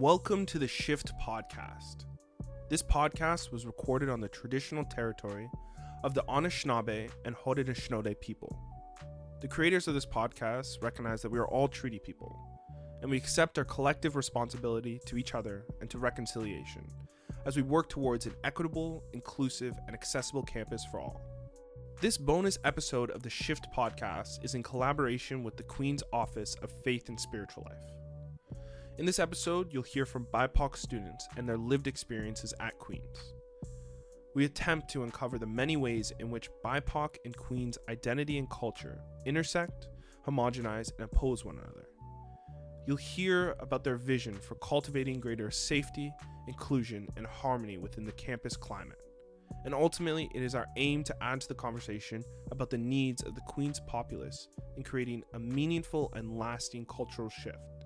Welcome to the Shift Podcast. This podcast was recorded on the traditional territory of the Anishinaabe and Haudenosaunee people. The creators of this podcast recognize that we are all treaty people, and we accept our collective responsibility to each other and to reconciliation as we work towards an equitable, inclusive, and accessible campus for all. This bonus episode of the Shift Podcast is in collaboration with the Queen's Office of Faith and Spiritual Life. In this episode, you'll hear from BIPOC students and their lived experiences at Queen's. We attempt to uncover the many ways in which BIPOC and Queen's identity and culture intersect, homogenize, and oppose one another. You'll hear about their vision for cultivating greater safety, inclusion, and harmony within the campus climate. And ultimately, it is our aim to add to the conversation about the needs of the Queen's populace in creating a meaningful and lasting cultural shift.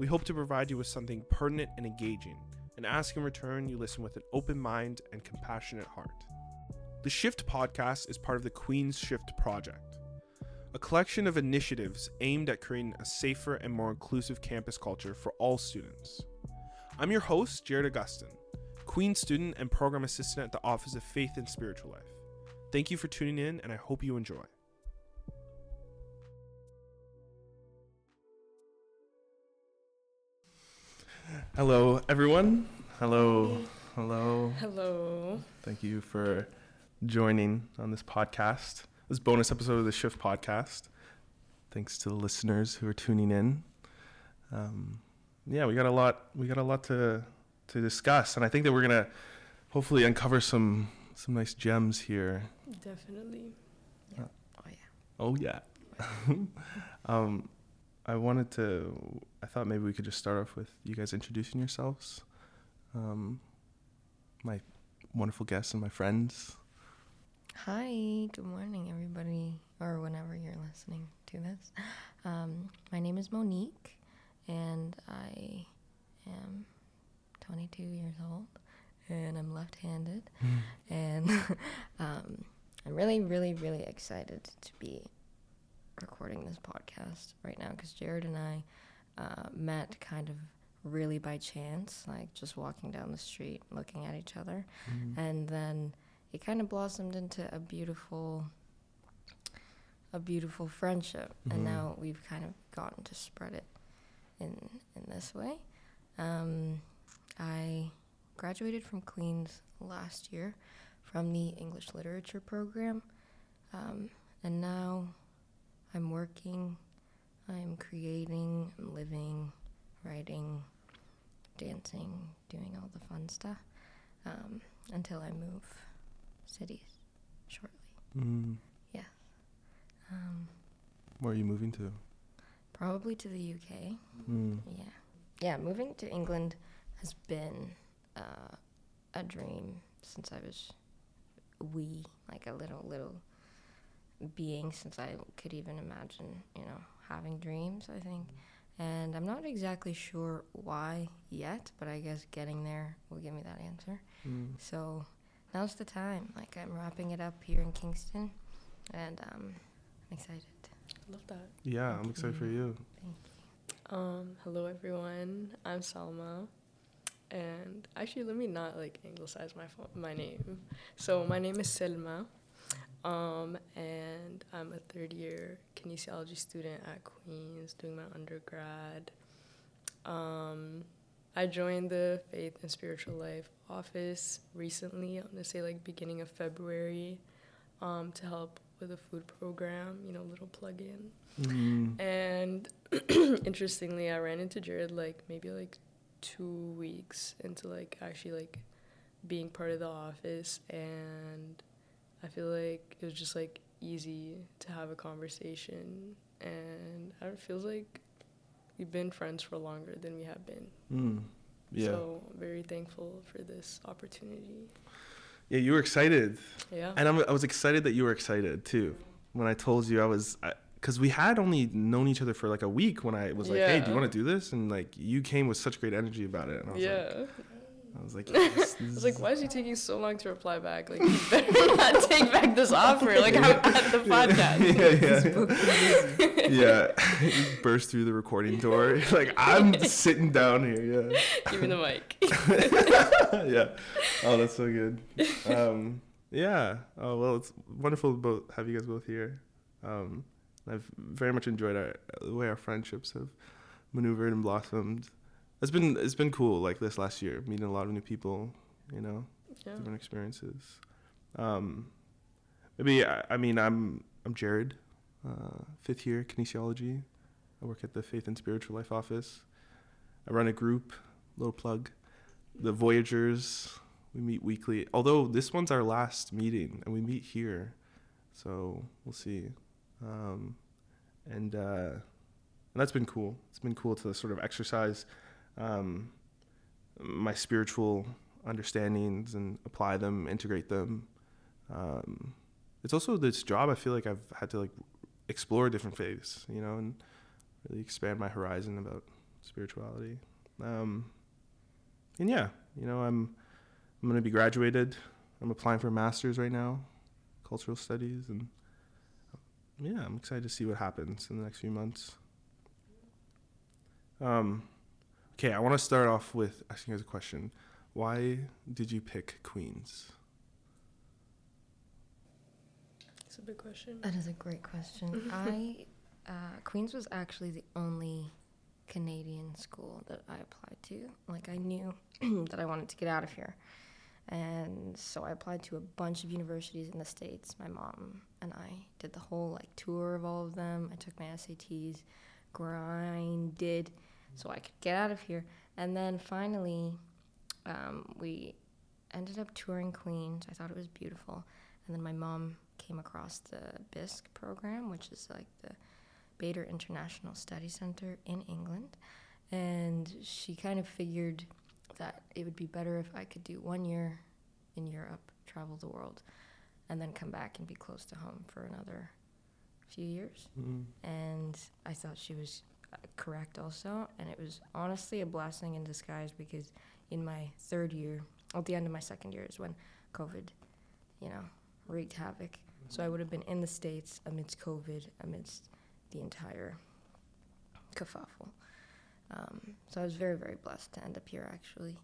We hope to provide you with something pertinent and engaging, and ask in return you listen with an open mind and compassionate heart. The Shift podcast is part of the Queen's Shift Project, a collection of initiatives aimed at creating a safer and more inclusive campus culture for all students. I'm your host, Jared Augustin, Queen student and program assistant at the Office of Faith and Spiritual Life. Thank you for tuning in, and I hope you enjoy. Hello, everyone. Hello. Hello. Hello. Thank you for joining on this podcast, this bonus episode of the Shift podcast. Thanks to the listeners who are tuning in. Um, yeah, we got a lot. We got a lot to to discuss, and I think that we're gonna hopefully uncover some some nice gems here. Definitely. Uh, oh yeah. Oh yeah. um, I wanted to. I thought maybe we could just start off with you guys introducing yourselves. Um, my wonderful guests and my friends. Hi, good morning, everybody, or whenever you're listening to this. Um, my name is Monique, and I am 22 years old, and I'm left handed. and um, I'm really, really, really excited to be recording this podcast right now because Jared and I uh, met kind of really by chance, like just walking down the street, looking at each other, and then it kind of blossomed into a beautiful, a beautiful friendship, Mhm. and now we've kind of gotten to spread it in in this way. Um, I graduated from Queens last year from the English Literature program, um, and now I'm working, I'm creating, I'm living, writing, dancing, doing all the fun stuff um, until I move cities shortly. Mm, Um, where are you moving to? probably to the UK. Mm. Yeah. Yeah, moving to England has been uh, a dream since I was wee, like a little, little being since I could even imagine, you know, having dreams, I think. And I'm not exactly sure why yet, but I guess getting there will give me that answer. Mm. So now's the time. Like, I'm wrapping it up here in Kingston, and um, I'm excited. Love that. Yeah, I'm excited for you. Thank you. Um, hello everyone. I'm Salma. And actually let me not like anglicize my pho- my name. So my name is Selma. Um, and I'm a third year kinesiology student at Queens doing my undergrad. Um, I joined the Faith and Spiritual Life office recently, I'm gonna say like beginning of February, um, to help with a food program, you know, little plug in. Mm. And interestingly, I ran into Jared like maybe like two weeks into like actually like being part of the office, and I feel like it was just like easy to have a conversation, and it feels like we've been friends for longer than we have been. Mm. Yeah. So very thankful for this opportunity. yeah, you were excited. Yeah. And I'm, I was excited that you were excited too. When I told you I was, because we had only known each other for like a week when I was like, hey, do you want to do this? And like, you came with such great energy about it. And I was yeah. like, I I was like, I yes, this was like, why is he taking so long to reply back? Like, you better not take back this offer. Like, I'm at the podcast. yeah, yeah. yeah. Burst through the recording door. like I'm sitting down here. Yeah. Give me the mic. Yeah. yeah. Oh, that's so good. Um, yeah. Oh well, it's wonderful to both have you guys both here. Um, I've very much enjoyed our the way our friendships have maneuvered and blossomed. It's been it's been cool like this last year, meeting a lot of new people. You know, Yeah. different experiences. Um, maybe I, I mean I'm I'm Jared, uh, fifth year kinesiology. I work at the Faith and Spiritual Life office. I run a group, little plug, the Voyagers. We meet weekly. Although this one's our last meeting, and we meet here, so we'll see. Um, and uh, and that's been cool. It's been cool to sort of exercise um, my spiritual understandings and apply them, integrate them. Um, it's also this job I feel like I've had to like explore different faiths, you know, and really expand my horizon about spirituality. Um, and yeah, you know, I'm I'm gonna be graduated. I'm applying for a master's right now, cultural studies, and yeah, I'm excited to see what happens in the next few months. Um, okay, I want to start off with asking you guys a question. Why did you pick Queens? It's a big question. That is a great question. I uh, Queens was actually the only Canadian school that I applied to. Like I knew that I wanted to get out of here, and so I applied to a bunch of universities in the states. My mom and I did the whole like tour of all of them. I took my SATs, grinded, so I could get out of here. And then finally, um, we ended up touring Queens. I thought it was beautiful. And then my mom came across the BISC program, which is like the Bader International Study Center in England. And she kind of figured that it would be better if I could do one year in Europe, travel the world, and then come back and be close to home for another few years. Mm. And I thought she was correct also. And it was honestly a blessing in disguise because in my third year, at the end of my second year, is when COVID, you know, wreaked havoc. So I would have been in the States amidst COVID, amidst the entire kerfuffle. Um, so I was very, very blessed to end up here actually.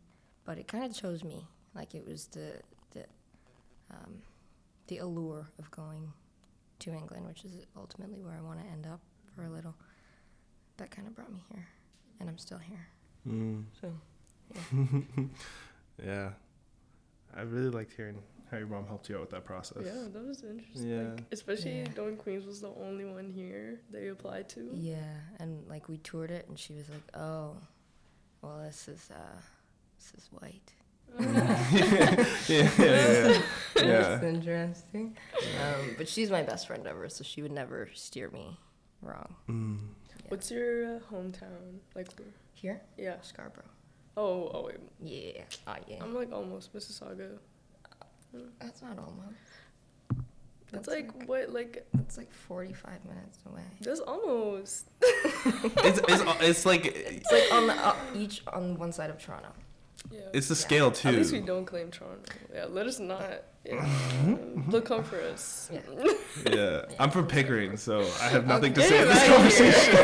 But it kind of chose me. Like it was the, the, um, the allure of going to England, which is ultimately where I want to end up for a little. That kind of brought me here. And I'm still here. Mm. So, Yeah, yeah. I really liked hearing how your mom helped you out with that process. Yeah, that was interesting. Yeah. Like, especially Yeah. knowing Queens was the only one here that you applied to. yeah. And like we toured it, and she was like, oh, well, this is, uh, this is white. yeah, yeah, yeah. yeah. Interesting. Um, but she's my best friend ever, so she would never steer me wrong. Mm. What's your uh, hometown? Like, Here, yeah. Scarborough. Oh, oh wait. Yeah. Oh yeah. I'm like almost Mississauga. That's not almost. That's That's like what? Like It's like 45 minutes away. that's almost. It's, it's it's like It's like on the uh, each on one side of Toronto. Yeah. it's the Yeah. scale too. At least we don't claim Toronto. Yeah, let us not. Yeah. They'll come for us. Yeah. Yeah, I'm from Pickering, so I have nothing to say in this conversation.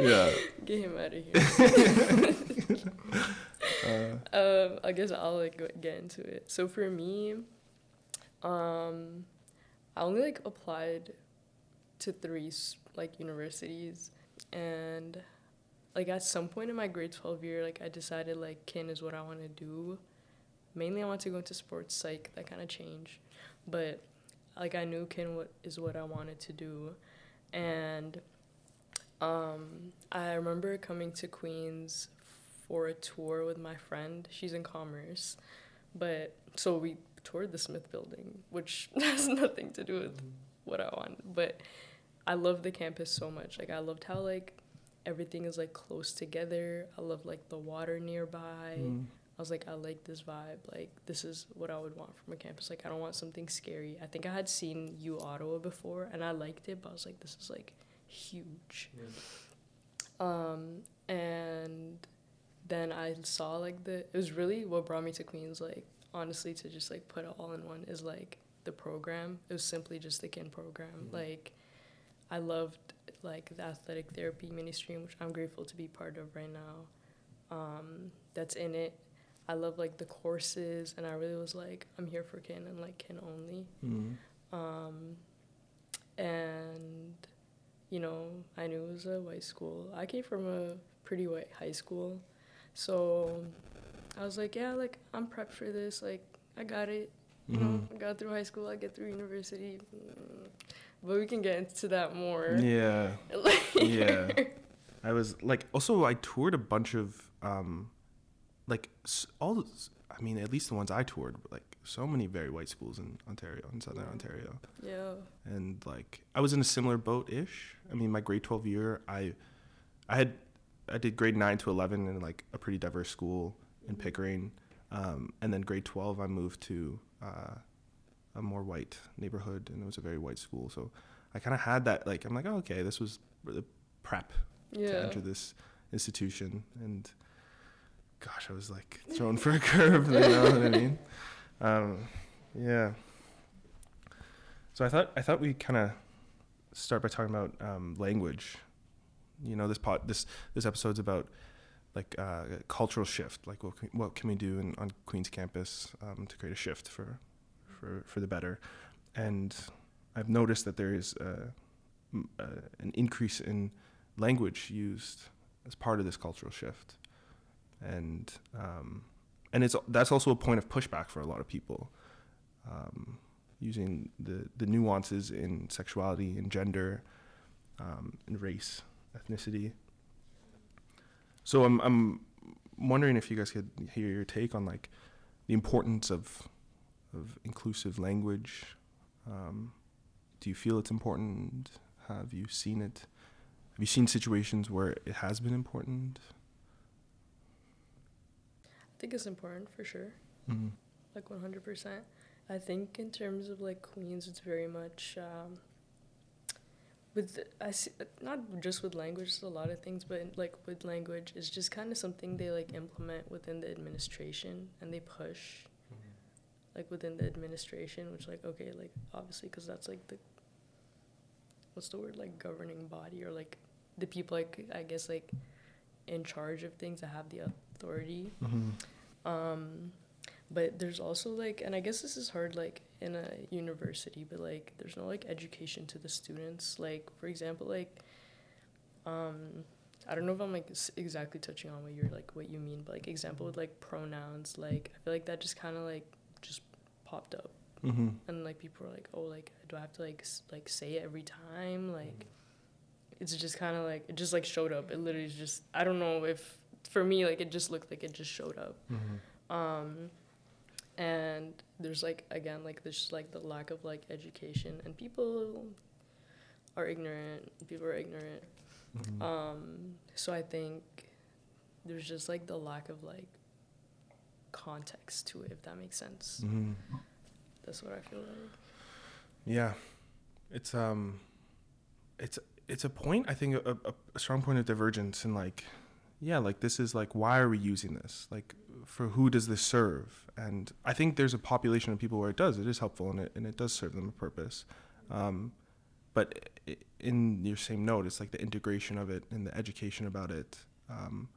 yeah. Get him out of here. Uh, um, I guess I'll like get into it. So for me, um, I only like applied to three like universities, and like at some point in my grade twelve year, like I decided like kin is what I want to do. Mainly, I want to go into sports psych. That kind of changed, but like I knew kin what is what I wanted to do, and um, I remember coming to Queens for a tour with my friend. She's in commerce, but so we toured the Smith Building, which has nothing to do with what I want. But I love the campus so much. Like I loved how like everything is like close together. I love like the water nearby. mm. I was like, I like this vibe. Like, this is what I would want from a campus. Like, I don't want something scary. I think I had seen U Ottawa before and I liked it, but I was like, this is like huge. Um, and then I saw like the it was really what brought me to Queens like honestly to just like put it all in one is like the program. It was simply just the kin program. Mhm. Like I loved like the athletic therapy mini stream, which I'm grateful to be part of right now. Um, that's in it. I love like the courses, and I really was like, I'm here for kin and like kin only. Mhm. Um, and you know, I knew it was a white school. I came from a pretty white high school, so I was like, yeah, like I'm prepped for this. Like I got it. You know, Mhm. I got through high school. I get through university. But we can get into that more. Yeah. Yeah. I was like, also, I toured a bunch of, um, like, all, I mean, at least the ones I toured, like, so many very white schools in Ontario, in Southern Yeah. Ontario. Yeah. And, like, I was in a similar boat ish. I mean, my grade 12 year, I, I had, I did grade 9 to 11 in, like, a pretty diverse school in Mhm. Pickering. Um, and then grade 12, I moved to, uh, a more white neighborhood, and it was a very white school. So I kind of had that, like, I'm like, oh, okay, this was the prep to enter this institution and gosh i was like thrown for a curve you know what i mean? Um, yeah. So i thought i thought we kind of start by talking about um, language. You know this pot this this episode's about like uh, cultural shift like what can, what can we do in, on queens campus um, to create a shift for for for the better. And i've noticed that there is uh, uh, an increase in language used as part of this cultural shift, and um, and it's that's also a point of pushback for a lot of people, um, using the the nuances in sexuality and gender, um, and race, ethnicity. So I'm I'm wondering if you guys could hear your take on like the importance of of inclusive language. Um, do you feel it's important? Have you seen it? Have you seen situations where it has been important? I think it's important for sure. Mm-hmm. like 100% i think in terms of like queens it's very much um, with i see not just with language it's a lot of things but like with language it's just kind of something they like implement within the administration and they push like within the administration which like okay like obviously because that's like the what's the word like governing body or like the people like i guess like in charge of things that have the authority Mm-hmm. um, but there's also like, and I guess this is hard like in a university, but like there's no like education to the students. Like for example, like um, I don't know if I'm like exactly touching on what you're like what you mean, but like example with like pronouns, like I feel like that just kind of like just popped up, Mm-hmm. and like people are like, oh, like do I have to like s- like say it every time? Like it's just kind of like it just like showed up. It literally just I don't know if for me like it just looked like it just showed up Mm-hmm. um and there's like again like there's like the lack of like education and people are ignorant people are ignorant Mm-hmm. um so i think there's just like the lack of like context to it if that makes sense Mm-hmm. that's what i feel like Yeah, it's um, it's it's a point I think a, a, a strong point of divergence and like, yeah, like this is like why are we using this? Like, for who does this serve? And I think there's a population of people where it does. It is helpful and it and it does serve them a purpose. Um, but in your same note, it's like the integration of it and the education about it. Um,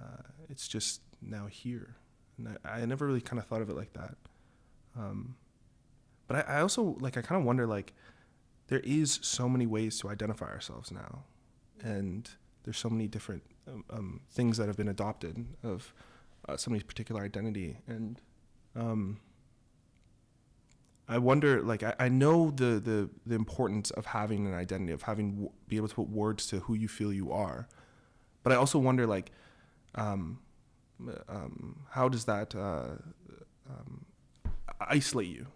uh, it's just now here, and I, I never really kind of thought of it like that. Um, but I, I also like I kind of wonder like there is so many ways to identify ourselves now, and there's so many different um, um, things that have been adopted of uh, somebody's particular identity, and um, I wonder like I, I know the, the the importance of having an identity of having be able to put words to who you feel you are, but I also wonder like um, um, how does that uh, um, isolate you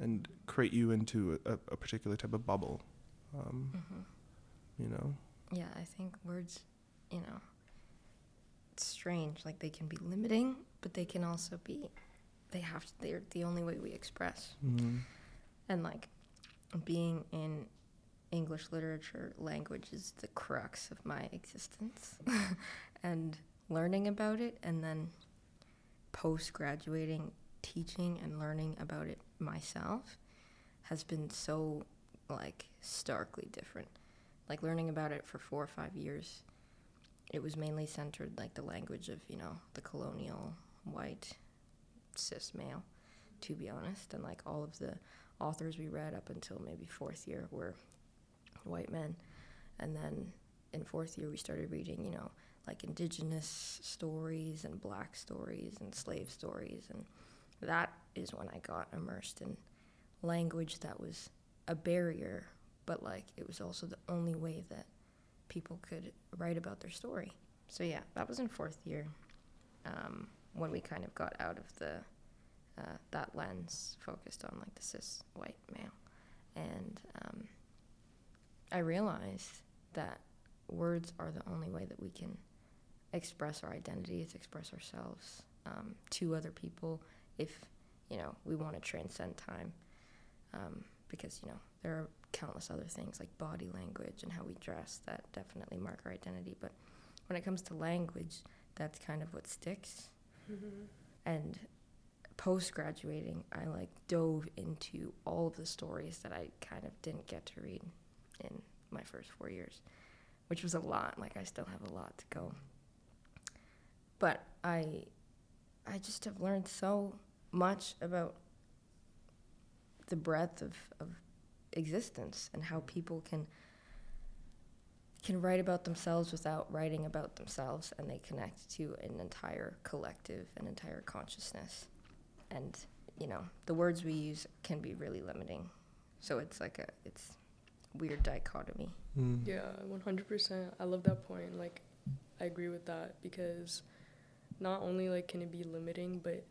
and create you into a, a particular type of bubble. Um, Mm-hmm. you know. Yeah, I think words, you know, it's strange. Like they can be limiting, but they can also be, they have to, they're the only way we express. Mm-hmm. And like being in English literature, language is the crux of my existence. and learning about it and then post graduating teaching and learning about it myself has been so like starkly different. Like learning about it for 4 or 5 years it was mainly centered like the language of, you know, the colonial white cis male to be honest. And like all of the authors we read up until maybe 4th year were white men. And then in 4th year we started reading, you know, like indigenous stories and black stories and slave stories. And that is when I got immersed in language that was a barrier but like it was also the only way that people could write about their story so yeah that was in fourth year um, when we kind of got out of the uh, that lens focused on like the cis white male and um, i realized that words are the only way that we can express our identities, express ourselves um, to other people if, you know, we want to transcend time. Um, because, you know, there are countless other things like body language and how we dress that definitely mark our identity. But when it comes to language, that's kind of what sticks. Mm-hmm. And post graduating, I like dove into all of the stories that I kind of didn't get to read in my first four years, which was a lot. Like, I still have a lot to go but I I just have learned so much about the breadth of, of existence and how people can can write about themselves without writing about themselves and they connect to an entire collective an entire consciousness. And you know the words we use can be really limiting. So it's like a it's weird dichotomy. Mm. yeah 100% i love that point. Like i agree with that because not only like can it be limiting, but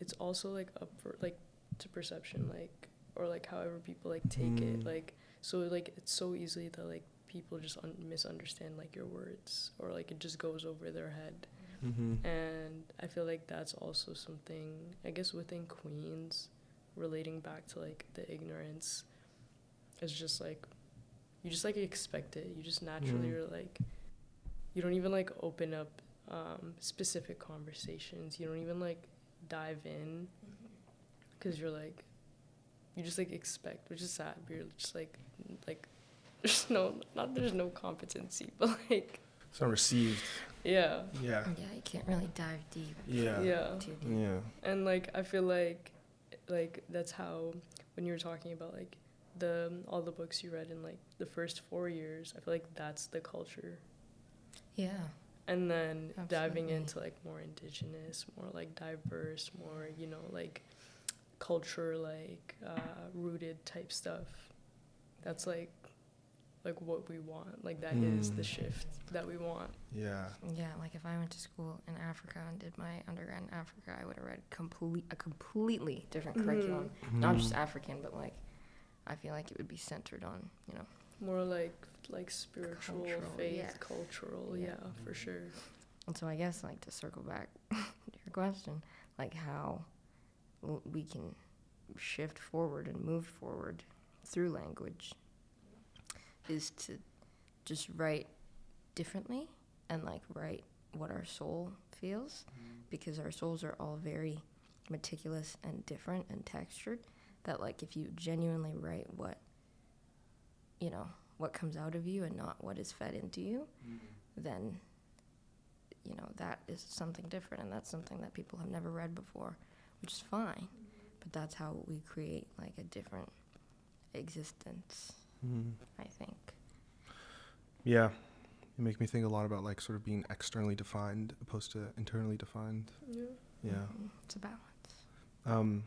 it's also like up for like to perception, like or like however people like take mm. it, like so like it's so easily that like people just un- misunderstand like your words or like it just goes over their head. Mm-hmm. And I feel like that's also something I guess within Queens, relating back to like the ignorance. It's just like you just like expect it. You just naturally mm. are like you don't even like open up um, specific conversations. You don't even like dive in because mm-hmm. you're like, you just like expect, which is sad. But you're just like, like, there's no, not there's no competency, but like, it's not received. Yeah. Yeah. Yeah, you can't really dive deep. Yeah. Yeah. Deep. Yeah. And like, I feel like, like that's how when you were talking about like the all the books you read in like the first four years, I feel like that's the culture. Yeah and then Absolutely. diving into like more indigenous more like diverse more you know like culture like uh, rooted type stuff that's like like what we want like that mm. is the shift that we want yeah yeah like if i went to school in africa and did my undergrad in africa i would have read complete a completely different mm-hmm. curriculum mm. not just african but like i feel like it would be centered on you know more like like spiritual cultural, faith yes. cultural yeah. yeah for sure and so i guess like to circle back to your question like how we can shift forward and move forward through language is to just write differently and like write what our soul feels mm-hmm. because our souls are all very meticulous and different and textured that like if you genuinely write what you know what comes out of you and not what is fed into you, mm-hmm. then you know that is something different, and that's something that people have never read before, which is fine. But that's how we create like a different existence. Mm-hmm. I think. Yeah, It makes me think a lot about like sort of being externally defined opposed to internally defined. Yeah. Yeah. Mm-hmm. It's a balance. Um,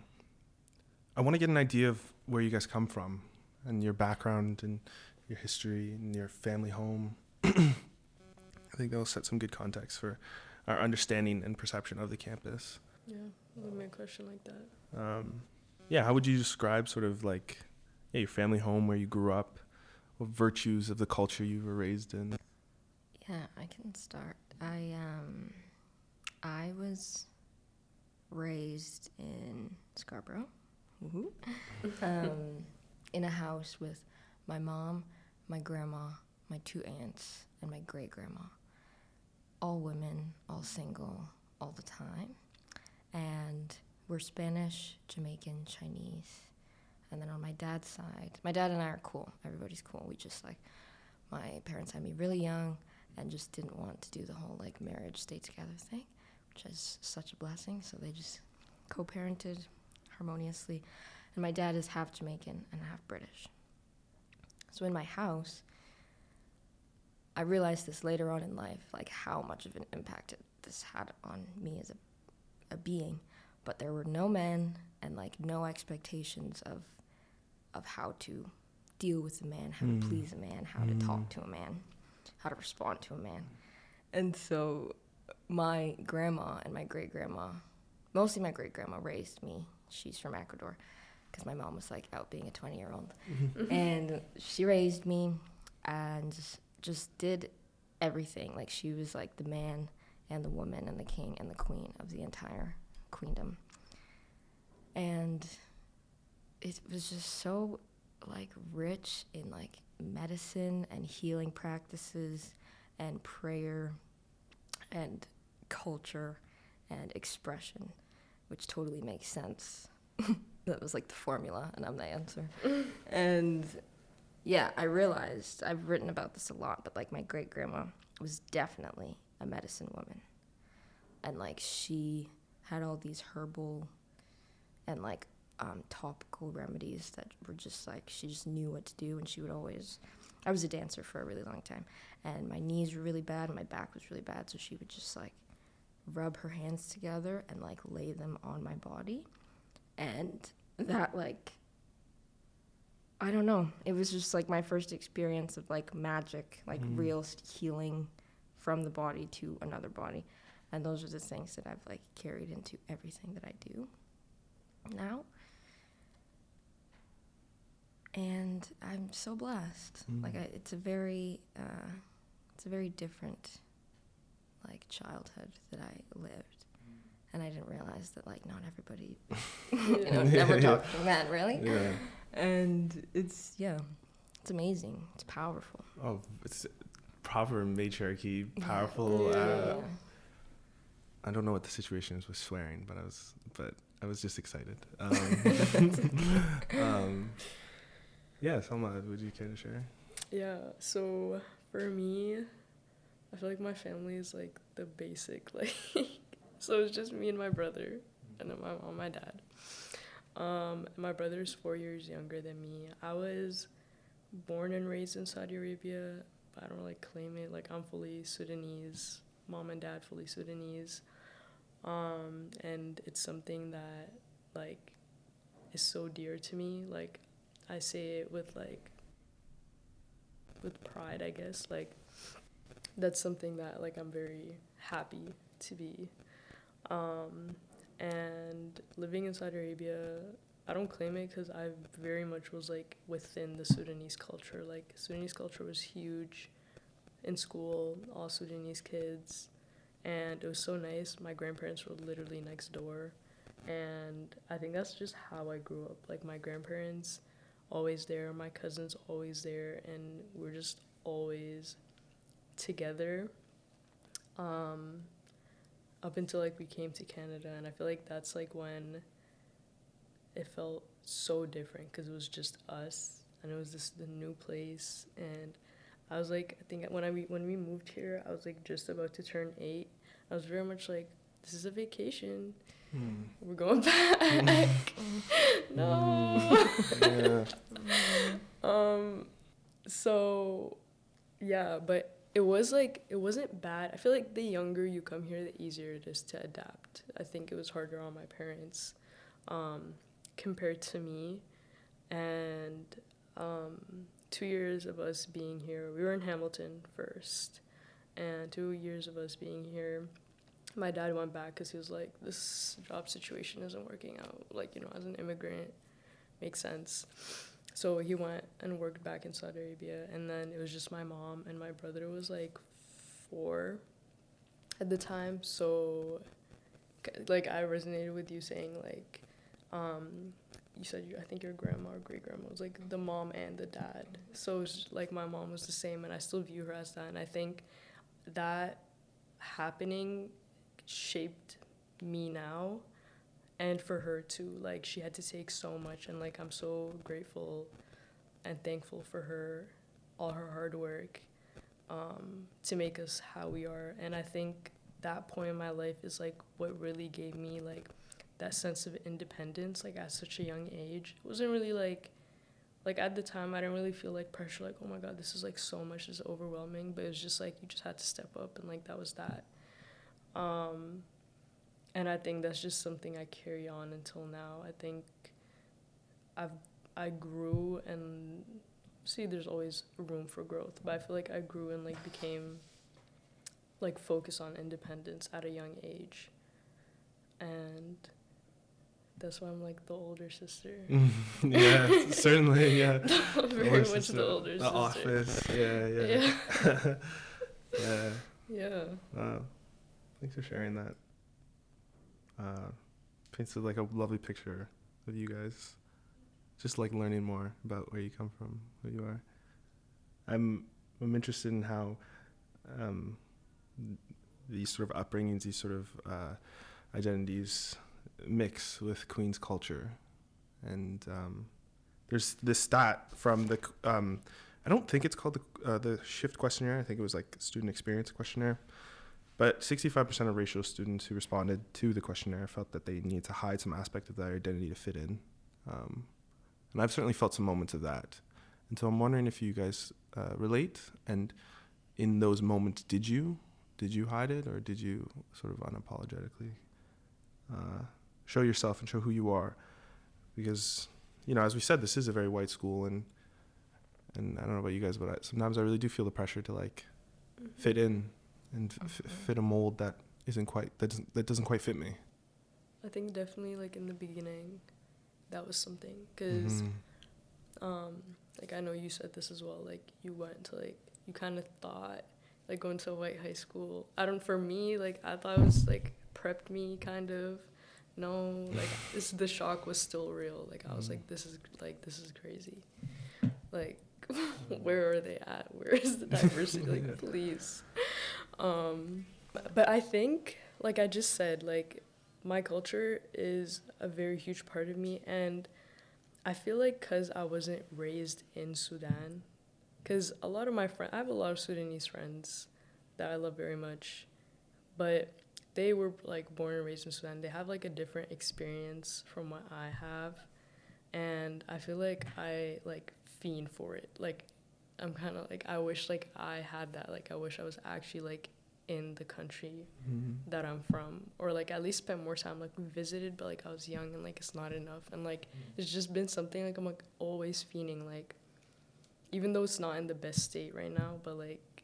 I want to get an idea of where you guys come from and your background and your history and your family home. I think that will set some good context for our understanding and perception of the campus. Yeah, let me a question like that. Um, yeah, how would you describe sort of like yeah, your family home, where you grew up, what virtues of the culture you were raised in? Yeah, I can start. I um, I was raised in Scarborough, um, in a house with my mom, my grandma, my two aunts, and my great grandma. All women, all all single all the time. And we're Spanish, Jamaican, Chinese. And then on my dad's side, my dad and I are cool. Everybody's cool. We just like, my parents had me really young and just didn't want to do the whole like marriage, stay together thing, which is such a blessing. So they just co parented harmoniously. And my dad is half Jamaican and half British. So in my house, I realized this later on in life, like how much of an impact it, this had on me as a, a being. But there were no men and like no expectations of of how to deal with a man, how Mm. to hmm. please a man, how to talk hmm. to a man, how to respond to a man. And so my grandma and my great grandma, mostly my great grandma, raised me. She's from Ecuador because my mom was like out being a 20 year old. Mm-hmm. Mm-hmm. And she raised me and just did everything. Like she was like the man and the woman and the king and the queen of the entire queendom. And it was just so like rich in like medicine and healing practices and prayer and culture and expression, which totally makes sense. that was like the formula, and I'm the answer. and yeah, I realized I've written about this a lot, but like my great grandma was definitely a medicine woman. And like she had all these herbal and like um, topical remedies that were just like she just knew what to do and she would always I was a dancer for a really long time and my knees were really bad and my back was really bad so she would just like rub her hands together and like lay them on my body and that like I don't know it was just like my first experience of like magic like Mm. real healing from the body to another body and those are the things that I've like carried into everything that I do now and I'm so blessed. Mm. Like I, it's a very, uh, it's a very different, like childhood that I lived, and I didn't realize that like not everybody, you know, never Yeah. talked to men really, Yeah. and it's yeah, it's amazing. It's powerful. Oh, it's proper matriarchy, powerful. Yeah. Uh, I don't know what the situation is with swearing, but I was, but I was just excited. Um, um, yeah, Selma, would you care to share? Yeah, so for me, I feel like my family is like the basic, like, so it's just me and my brother, and then my mom, my dad. Um, my brother is four years younger than me. I was born and raised in Saudi Arabia, but I don't like claim it. Like, I'm fully Sudanese, mom and dad fully Sudanese. Um, and it's something that, like, is so dear to me. Like, I say it with, like, with pride, I guess. Like that's something that like I'm very happy to be. Um, and living in Saudi Arabia, I don't claim it because I very much was like within the Sudanese culture. Like Sudanese culture was huge in school, all Sudanese kids, and it was so nice. My grandparents were literally next door, and I think that's just how I grew up. Like my grandparents always there, my cousins always there, and we're just always together. Um, up until like we came to Canada, and I feel like that's like when it felt so different because it was just us, and it was just the new place, and I was like, I think when I when we moved here, I was like just about to turn eight. I was very much like, this is a vacation. Hmm. We're going back. no. Yeah. Um, so, yeah, but it was like it wasn't bad. I feel like the younger you come here, the easier it is to adapt. I think it was harder on my parents, um, compared to me, and um, two years of us being here. We were in Hamilton first, and two years of us being here. My dad went back because he was like, "This job situation isn't working out. Like, you know, as an immigrant, makes sense." So he went and worked back in Saudi Arabia, and then it was just my mom and my brother was like four at the time. So, like, I resonated with you saying like, um, you said you, I think your grandma or great grandma was like the mom and the dad. So was like my mom was the same, and I still view her as that. And I think that happening shaped me now and for her too like she had to take so much and like i'm so grateful and thankful for her all her hard work um, to make us how we are and i think that point in my life is like what really gave me like that sense of independence like at such a young age it wasn't really like like at the time i didn't really feel like pressure like oh my god this is like so much this is overwhelming but it was just like you just had to step up and like that was that um, and I think that's just something I carry on until now. I think I've I grew and see there's always room for growth, but I feel like I grew and like became like focus on independence at a young age. And that's why I'm like the older sister. yeah, certainly, yeah. Very much the older the sister. office, yeah, yeah. Yeah. yeah. yeah. Wow. Thanks for sharing that. Uh, paints like a lovely picture of you guys. Just like learning more about where you come from, who you are. I'm I'm interested in how um, these sort of upbringings, these sort of uh, identities mix with Queen's culture, and um, there's this stat from the um, I don't think it's called the uh, the Shift questionnaire. I think it was like student experience questionnaire. But 65% of racial students who responded to the questionnaire felt that they needed to hide some aspect of their identity to fit in. Um, and I've certainly felt some moments of that. And so I'm wondering if you guys uh, relate. And in those moments, did you? Did you hide it or did you sort of unapologetically uh, show yourself and show who you are? Because, you know, as we said, this is a very white school. And, and I don't know about you guys, but I, sometimes I really do feel the pressure to like fit in and f- fit a mold that isn't quite that doesn't that doesn't quite fit me. I think definitely like in the beginning, that was something because Mhm. um like I know you said this as well. Like you went to like you kind of thought like going to a white high school. I don't for me like I thought it was like prepped me kind of. No, like this the shock was still real. Like I was like this is like this is crazy. Like where are they at? Where is the diversity? Like please. Um but, I think like I just said like my culture is a very huge part of me and I feel like cuz I wasn't raised in Sudan cuz a lot of my friends I have a lot of Sudanese friends that I love very much but they were like born and raised in Sudan they have like a different experience from what I have and I feel like I like fiend for it like I'm kind of like I wish like I had that like I wish I was actually like in the country Mhm. that I'm from, or like at least spent more time. Like we visited, but like I was young and like it's not enough. And like it's just been something like I'm like always fiending. Like even though it's not in the best state right now, but like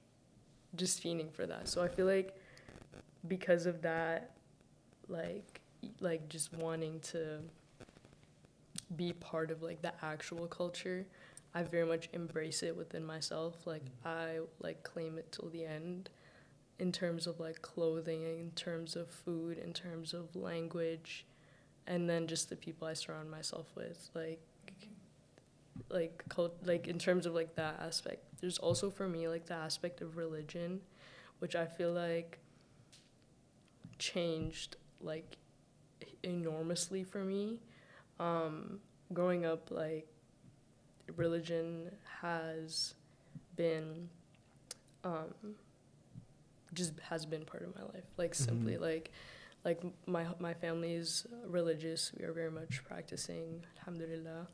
just fiending for that. So I feel like because of that, like like just wanting to be part of like the actual culture. I very much embrace it within myself. Like mm. I like claim it till the end in terms of like clothing, in terms of food, in terms of language, and then just the people I surround myself with, like like cult- like in terms of like that aspect. There's also for me like the aspect of religion, which I feel like changed like enormously for me. Um, growing up, like religion has been um, just has been part of my life. Like simply Mhm. like like my my family is religious. We are very much practicing, alhamdulillah.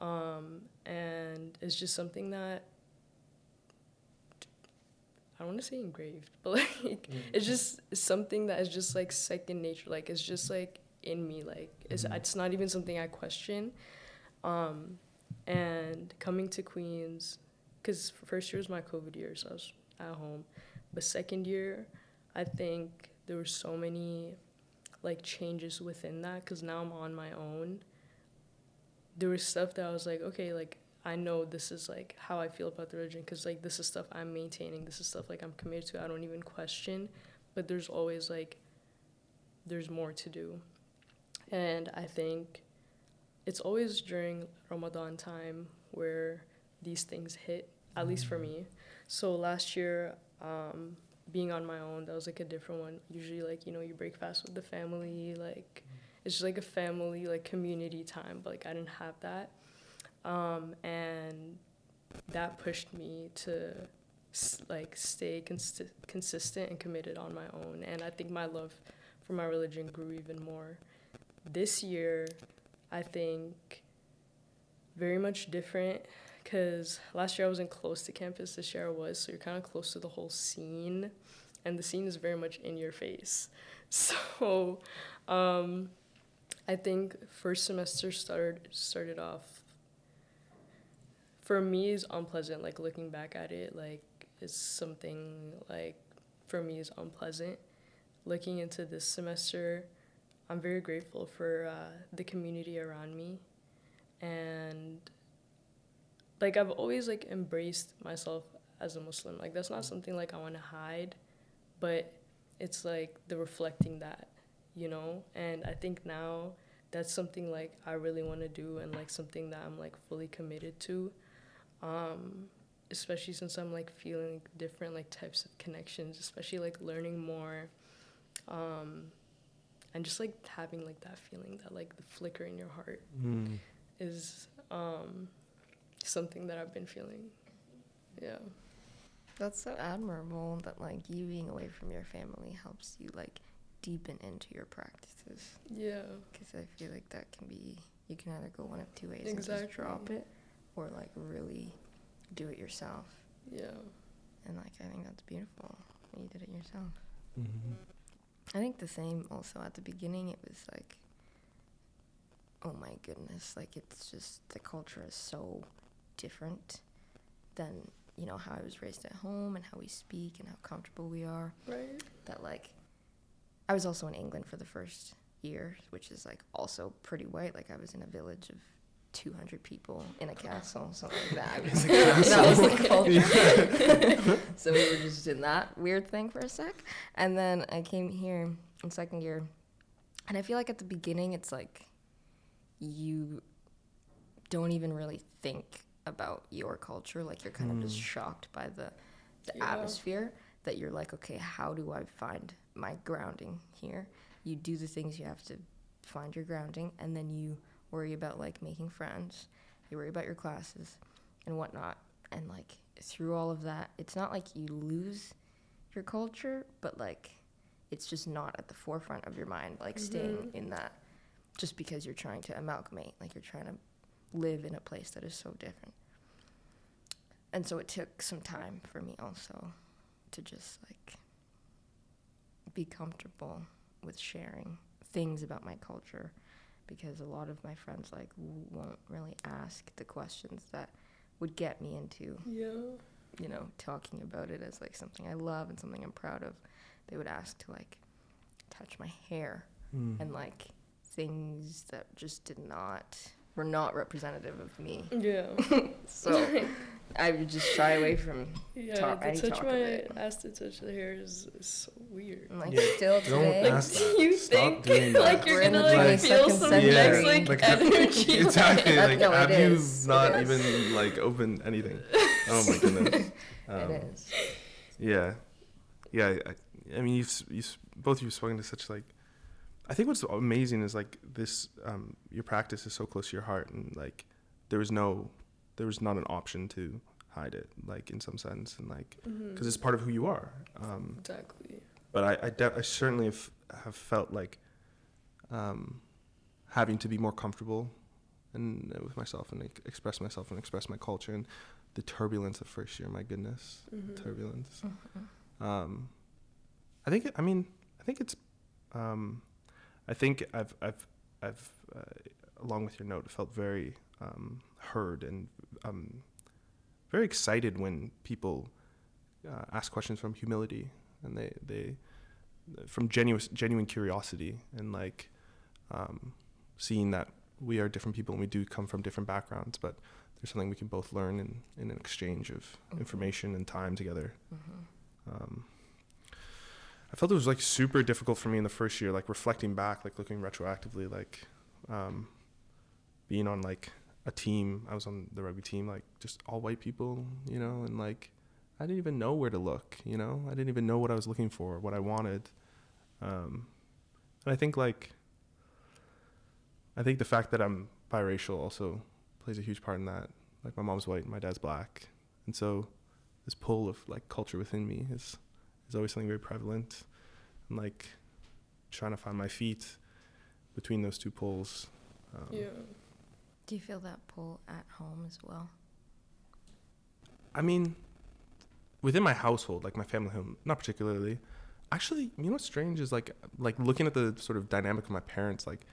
Um, and it's just something that I don't want to say engraved, but like it's just something that is just like second nature. Like it's just like in me. Like it's Mhm. it's not even something I question. Um, and coming to Queens, because first year was my COVID year, so I was at home. But second year, I think there were so many like changes within that because now I'm on my own. There was stuff that I was like, okay, like I know this is like how I feel about the religion because like this is stuff I'm maintaining. This is stuff like I'm committed to. I don't even question. But there's always like there's more to do. And I think it's always during Ramadan time where these things hit, at least for me. So last year, um, being on my own, that was like a different one. Usually, like you know, you break fast with the family, like it's just like a family like community time. But like I didn't have that, um, and that pushed me to like stay cons- consistent and committed on my own. And I think my love for my religion grew even more. This year, I think very much different because last year I wasn't close to campus. This year I was, so you're kind of close to the whole scene, and the scene is very much in your face. So, um, I think first semester started started off for me is unpleasant. Like looking back at it, like is something like for me is unpleasant. Looking into this semester, I'm very grateful for uh, the community around me, and like I've always like embraced myself as a Muslim. Like that's not something like I want to hide, but it's like the reflecting that, you know. And I think now that's something like I really want to do and like something that I'm like fully committed to. Um, especially since I'm like feeling different like types of connections, especially like learning more. Um, and just like having like that feeling that like the flicker in your heart Mm. is um, something that I've been feeling. Yeah. That's so admirable that like you being away from your family helps you like deepen into your practices. Yeah. Because I feel like that can be you can either go one of two ways and just drop it, or like really do it yourself. Yeah. And like I think that's beautiful. that You did it yourself. Mhm. I think the same also at the beginning it was like oh my goodness, like it's just the culture is so different than, you know, how I was raised at home and how we speak and how comfortable we are. Right. That like I was also in England for the first year, which is like also pretty white. Like I was in a village of 200 people in a castle, something like that. That was the castle. culture. so we were just in that weird thing for a sec. And then I came here in second year. And I feel like at the beginning, it's like you don't even really think about your culture. Like you're kind of just Mm. shocked by the, the Yeah. atmosphere that you're like, okay, how do I find my grounding here? You do the things you have to find your grounding, and then you worry about like making friends. You worry about your classes and whatnot. And like through all of that, it's not like you lose your culture, but like it's just not at the forefront of your mind, like staying Mhm. in that just because you're trying to amalgamate, like you're trying to live in a place that is so different. And so it took some time for me also to just like be comfortable with sharing things about my culture because a lot of my friends like won't really ask the questions that would get me into Yeah. you know talking about it as like something I love and something I'm proud of. They would ask to like touch my hair Mm. and like things that just did not were not representative of me. Yeah. So I would just shy away from Yeah. Talk- the any touch talk my of it. ask to touch the hair is, is so weird. Like Yeah, still don't today. Like, ask do that. you Stop think doing that. like you're gonna the like feel some century. next like, Like, energy? exactly. That- Like, no, it have is. not even like opened anything? Oh my goodness. Um, it is. Yeah, yeah. I, I mean, you've you've both of you've spoken to such like. I think what's amazing is like this. Um, your practice is so close to your heart, and like there was no, there was not an option to hide it, like in some sense, and like because it's part of who you are. Um, Exactly. but I I, de- I certainly have, have felt like um, having to be more comfortable and uh, with myself and like, express myself and express my culture and the turbulence of first year. My goodness, Mhm. turbulence. Mhm. Um, I think. I mean, I think it's. Um, I think I've I've I've uh, along with your note felt very um, heard and um, very excited when people uh, ask questions from humility and they they from genuine genuine curiosity and like um, seeing that we are different people and we do come from different backgrounds, but there's something we can both learn in, in an exchange of Mhm. information and time together. Mhm. Um, I felt it was like super difficult for me in the first year, like reflecting back, like looking retroactively, like um, being on like a team. I was on the rugby team, like just all white people, you know, and like I didn't even know where to look. You know, I didn't even know what I was looking for, what I wanted. Um, and I think like, I think the fact that I'm biracial also plays a huge part in that. Like my mom's white, and my dad's black, and so this pull of like culture within me is is always something very prevalent, and like trying to find my feet between those two poles. Um, Yeah. Do you feel that pull at home as well? I mean, within my household, like my family home, not particularly. Actually, you know what's strange is like like looking at the sort of dynamic of my parents. Like,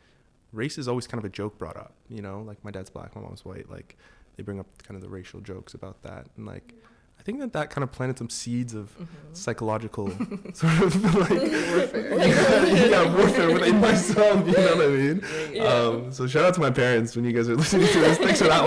race is always kind of a joke brought up. You know, like my dad's black, my mom's white. Like, they bring up kind of the racial jokes about that, and like, I think that that kind of planted some seeds of Mm-hmm. psychological sort of like Warfare. yeah, warfare within myself. You know what I mean? Yeah. Um, so shout out to my parents when you guys are listening to this. Thanks for that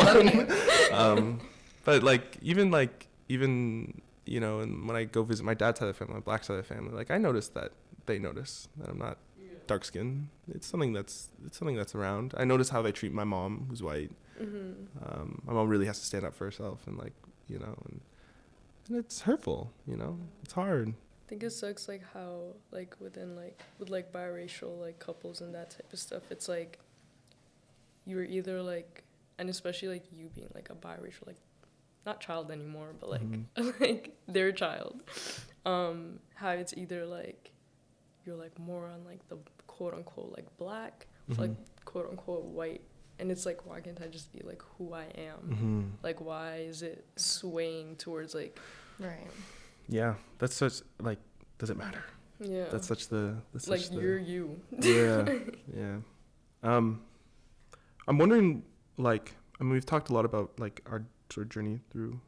one. Um, but like even like even you know, and when I go visit my dad's side of the family, my black side of the family, like I notice that they notice that I'm not dark skinned. It's something that's it's something that's around. I notice how they treat my mom, who's white. hmm Um, my mom really has to stand up for herself, and like you know, and, and it's hurtful. You know, it's hard. I think it sucks like how like within like with like biracial like couples and that type of stuff. It's like you're either like and especially like you being like a biracial like not child anymore, but like Mhm. like their child. Um, how it's either like you're like more on like the quote unquote like black, or, like quote unquote white, and it's like why can't I just be like who I am? Mm-hmm. Like why is it swaying towards like Right. Yeah, that's such like. Does it matter? yeah That's such the. That's like such the, you're you. yeah, yeah. Um, I'm wondering, like, I mean, we've talked a lot about like our sort of journey through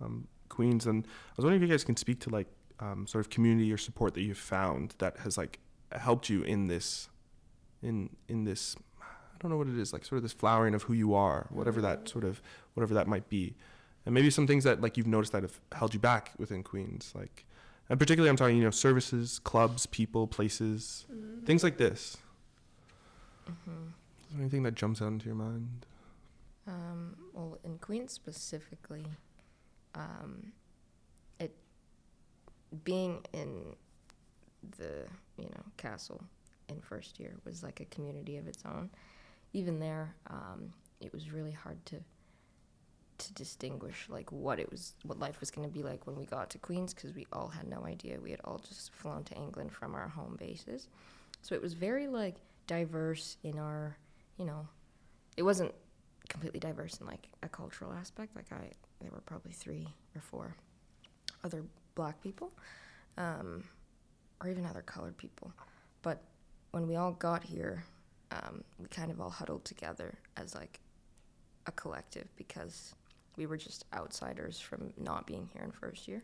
um, Queen's, and I was wondering if you guys can speak to like um, sort of community or support that you've found that has like helped you in this, in in this. I don't know what it is, like sort of this flowering of who you are, whatever that sort of, whatever that might be, and maybe some things that like you've noticed that have held you back within Queen's, like, and particularly I'm talking, you know, services, clubs, people, places, Mm-hmm. things like this. Mm-hmm. Is there anything that jumps out into your mind? Um, well, in Queen's specifically, um, it being in the you know castle in first year was like a community of its own. Even there, um, it was really hard to to distinguish like what it was, what life was going to be like when we got to Queen's because we all had no idea. We had all just flown to England from our home bases, so it was very like diverse in our, you know, it wasn't completely diverse in like a cultural aspect. Like I, there were probably three or four other black people, um, or even other colored people. But when we all got here, um, we kind of all huddled together as like a collective because we were just outsiders from not being here in first year.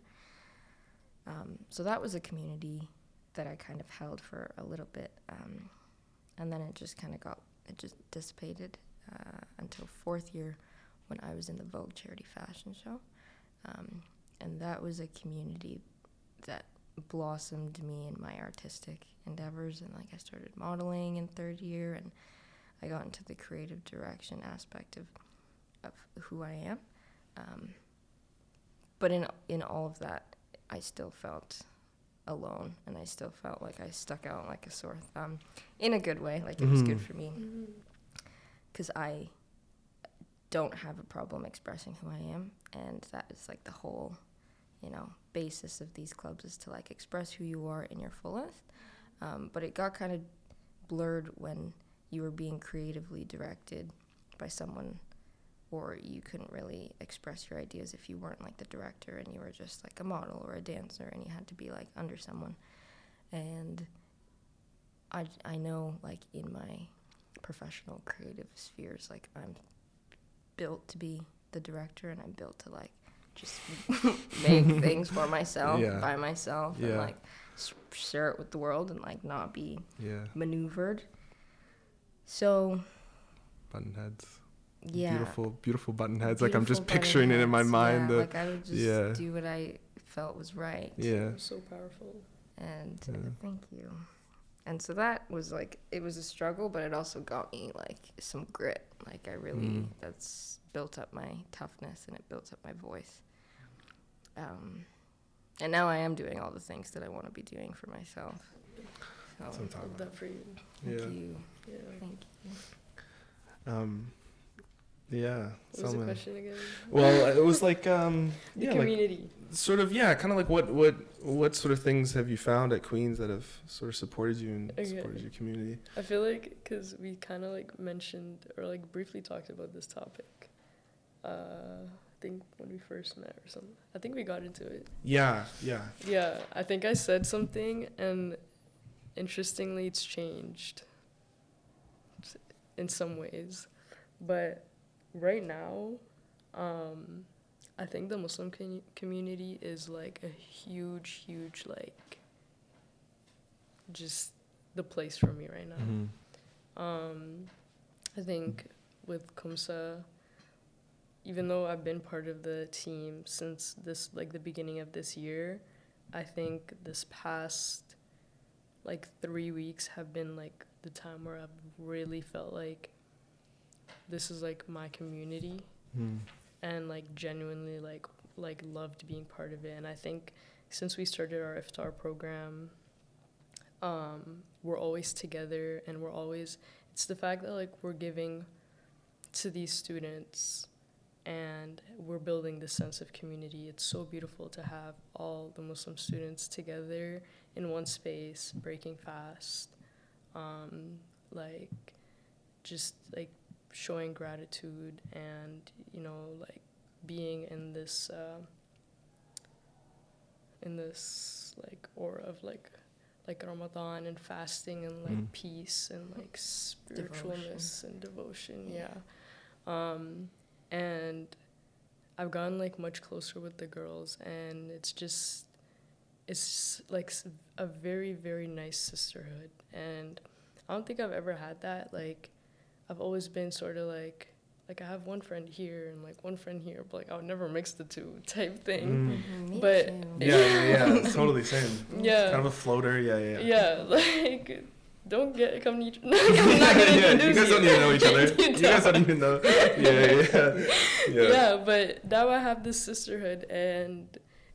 Um, so that was a community that I kind of held for a little bit, um, and then it just kind of got it just dissipated uh, until fourth year when I was in the Vogue charity fashion show. Um, and that was a community that blossomed me in my artistic endeavors. And like I started modeling in third year and I got into the creative direction aspect of, of who I am. Um, but in, in all of that, I still felt alone and I still felt like I stuck out like a sore thumb in a good way. Like it was good Mhm. for me Mm-hmm. because I don't have a problem expressing who I am, and that is like the whole, you know, basis of these clubs is to like express who you are in your fullest. Um, but it got kind of blurred when you were being creatively directed by someone, or you couldn't really express your ideas if you weren't like the director and you were just like a model or a dancer, and you had to be like under someone. And I I know like in my professional creative spheres. Like I'm built to be the director, and I'm built to like just make things for myself Yeah. by myself, and like share it with the world, and like not be Yeah, maneuvered. So button heads. Yeah, Beautiful, beautiful button heads. like I'm just beautiful picturing it in my mind. heads, the- Yeah, like I would just yeah. do what I felt was right. yeah. So powerful. And uh, Yeah. thank you. And so that was like it was a struggle, but it also got me like some grit. Like I really Mm. that's built up my toughness and it built up my voice. Um, and now I am doing all the things that I want to be doing for myself. So That's I'm talking Love that for you. thank Yeah. you, Yeah. thank you. Um, yeah. What was the question again? Well, it was like um, The yeah, like community. sort of yeah, kind of like what what what sort of things have you found at Queen's that have sort of supported you and Okay. supported your community? I feel like because we kind of like mentioned or like briefly talked about this topic. Uh, I think when we first met or something. I think we got into it. Yeah, yeah. Yeah, I think I said something, and interestingly, it's changed in some ways. But right now, um, I think the Muslim con- community is like a huge, huge, like, just the place for me right now. Mm-hmm. Um, I think with QUMSA, even though I've been part of the team since this like the beginning of this year, I think this past like three weeks have been like the time where I've really felt like this is like my community Mm-hmm. and like genuinely like like loved being part of it and i think since we started our iftar program um we're always together and we're always it's the fact that like we're giving to these students and we're building this sense of community it's so beautiful to have all the muslim students together in one space breaking fast um like just like showing gratitude and you know like being in this uh, in this like aura of like like Ramadan and fasting and like Mm. peace and like spiritualness and devotion yeah. um and I've gotten like much closer with the girls and it's just it's like a very very nice sisterhood and I don't think I've ever had that like I've always been sort of like like I have one friend here and like one friend here, but like I would never mix the two type thing. Mm. Mhm, me But- too. Yeah, yeah, yeah. totally same. Yeah. Kind of a floater. Yeah, yeah. Yeah, like don't get come to each. I'm not gonna yeah, introduce you guys don't even know each other. You you guys don't even know. Yeah, yeah, yeah. yeah. but now I have this sisterhood, and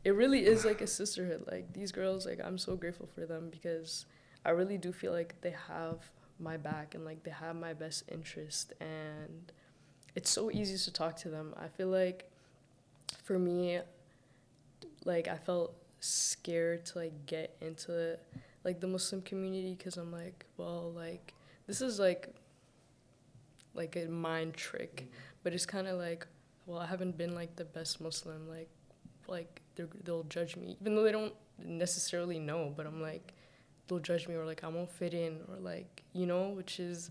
it really is like a sisterhood. Like these girls, like I'm so grateful for them because I really do feel like they have my back and like they have my best interest, and it's so easy to talk to them. I feel like for me, like I felt scared to like get into like the Muslim community because I'm like, well, like this is like like a mind trick, but it's kind of like, well, I haven't been like the best Muslim, like like they'll judge me even though they don't necessarily know, but I'm like they'll judge me or like I won't fit in or like you know, which is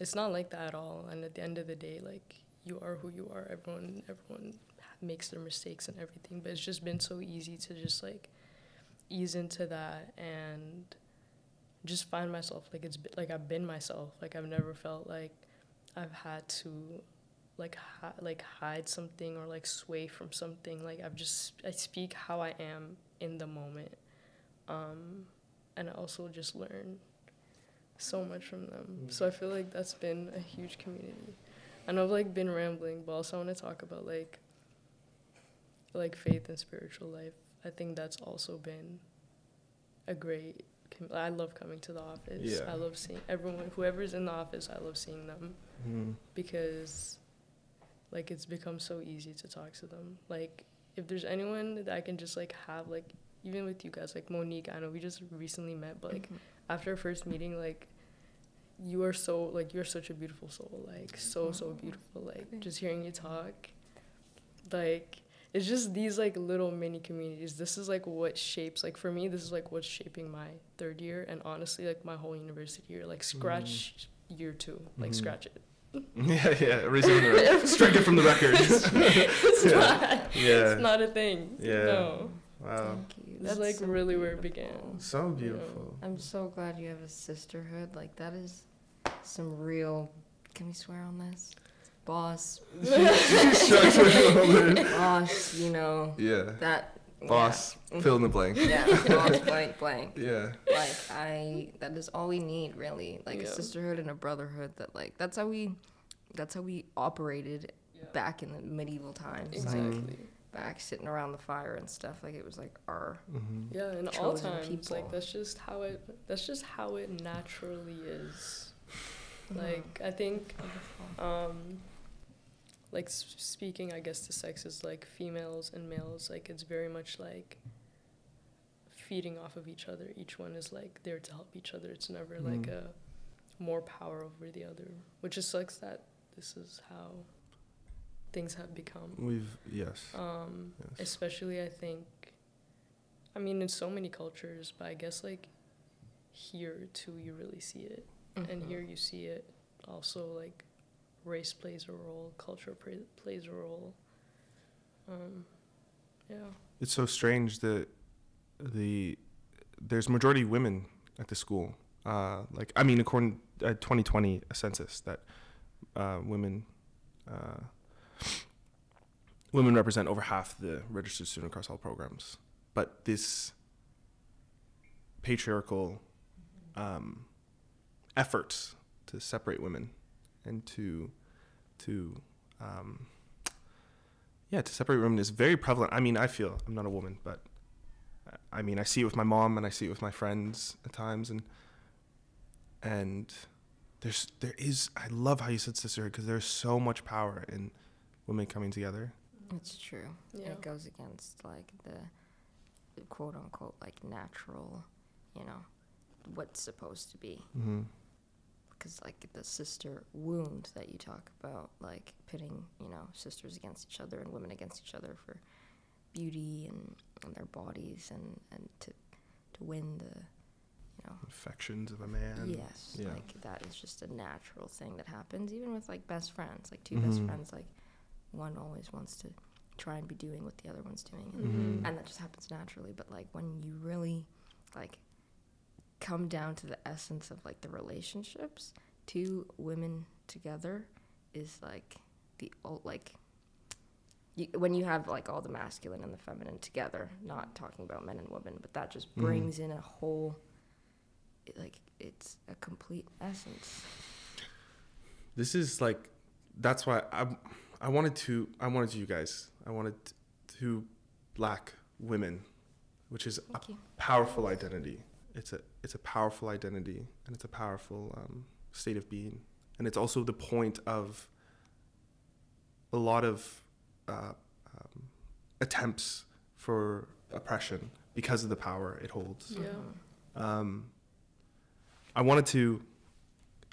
it's not like that at all. And at the end of the day, like you are who you are. Everyone everyone makes their mistakes and everything, but it's just been so easy to just like ease into that and just find myself like it's like I've been myself. Like I've never felt like I've had to like hi- like hide something or like sway from something. Like I've just I speak how I am in the moment. Um and I also just learn so much from them. So I feel like that's been a huge community. And I've like been rambling, but also I want to talk about like like faith and spiritual life. I think that's also been a great. Com- I love coming to the office. Yeah. I love seeing everyone, whoever's in the office. I love seeing them Mm. because, like, it's become so easy to talk to them. Like, if there's anyone that I can just like have, like, even with you guys, like Monique. I know we just recently met, but like Mhm. after our first meeting, like you are so like you're such a beautiful soul, like so so beautiful. Like just hearing you talk, like it's just these like little mini communities. This is like what shapes like for me. This is like what's shaping my third year and honestly like my whole university year. Like scratch year two, like Mhm. scratch it. Yeah, yeah. The record. Strike it from the record. it's Yeah. not. Yeah. It's not a thing. Yeah. No. Wow. Thank you. This is like so really where it beautiful. began. So beautiful. I'm so glad you have a sisterhood. Like that is some real. Can we swear on this? Boss, Shucks, we're boss. You know yeah. that. Boss. Fill in the blank. Yeah, yeah boss. Blank, blank. Yeah. Like I. That is all we need, really. Like a sisterhood and a brotherhood. That like that's how we. That's how we operated back in the medieval times. Like, Exactly. Mm. Back, sitting around the fire and stuff. Like it was like our Mm-hmm. Yeah, in all Chosen times, people. like that's just how it. That's just how it naturally is. Like I think, um, like s- speaking, I guess to sexes like females and males, like it's very much like feeding off of each other. Each one is like there to help each other. It's never like Mm. a more power over the other, which just sucks that this is how things have become. We've yes. Um, yes. especially I think I mean in so many cultures, but I guess like here too you really see it. And Mhm. here you see it also like race plays a role, culture pra- plays a role. Um, yeah. It's so strange that the there's majority women at the school. Uh, like I mean, according uh, 2020 census, that uh, women uh, women represent over half the registered student across all programs. But this patriarchal um, efforts to separate women and to to um, yeah to separate women is very prevalent. I mean, I feel I'm not a woman, but I- I mean, I see it with my mom and I see it with my friends at times, and and there's there is I love how you said sisterhood because there's so much power in women coming together. It's true. Yeah. It goes against like the quote unquote like natural, you know, what's supposed to be. Mm-hmm. Because like the sister wound that you talk about, like pitting, you know, sisters against each other and women against each other for beauty and, and their bodies and, and to to win the, you know, Affections of a man. yes, yeah. like that is just a natural thing that happens even with like best friends, like 2 best Mhm. friends, like one always wants to try and be doing what the other one's doing. And Mm-hmm. Mhm. and that just happens naturally but like when you really like come down to the essence of like the relationships two women together is like the ul- like you, when you have like all the masculine and the feminine together not talking about men and women but that just Mhm. brings in a whole it, like it's a complete essence This is like that's why I I wanted to I wanted you guys I wanted to black women, which is a you powerful identity. It's a it's a powerful identity and it's a powerful um, state of being, and it's also the point of a lot of uh, um, attempts for oppression because of the power it holds. Yeah. Um, I wanted to.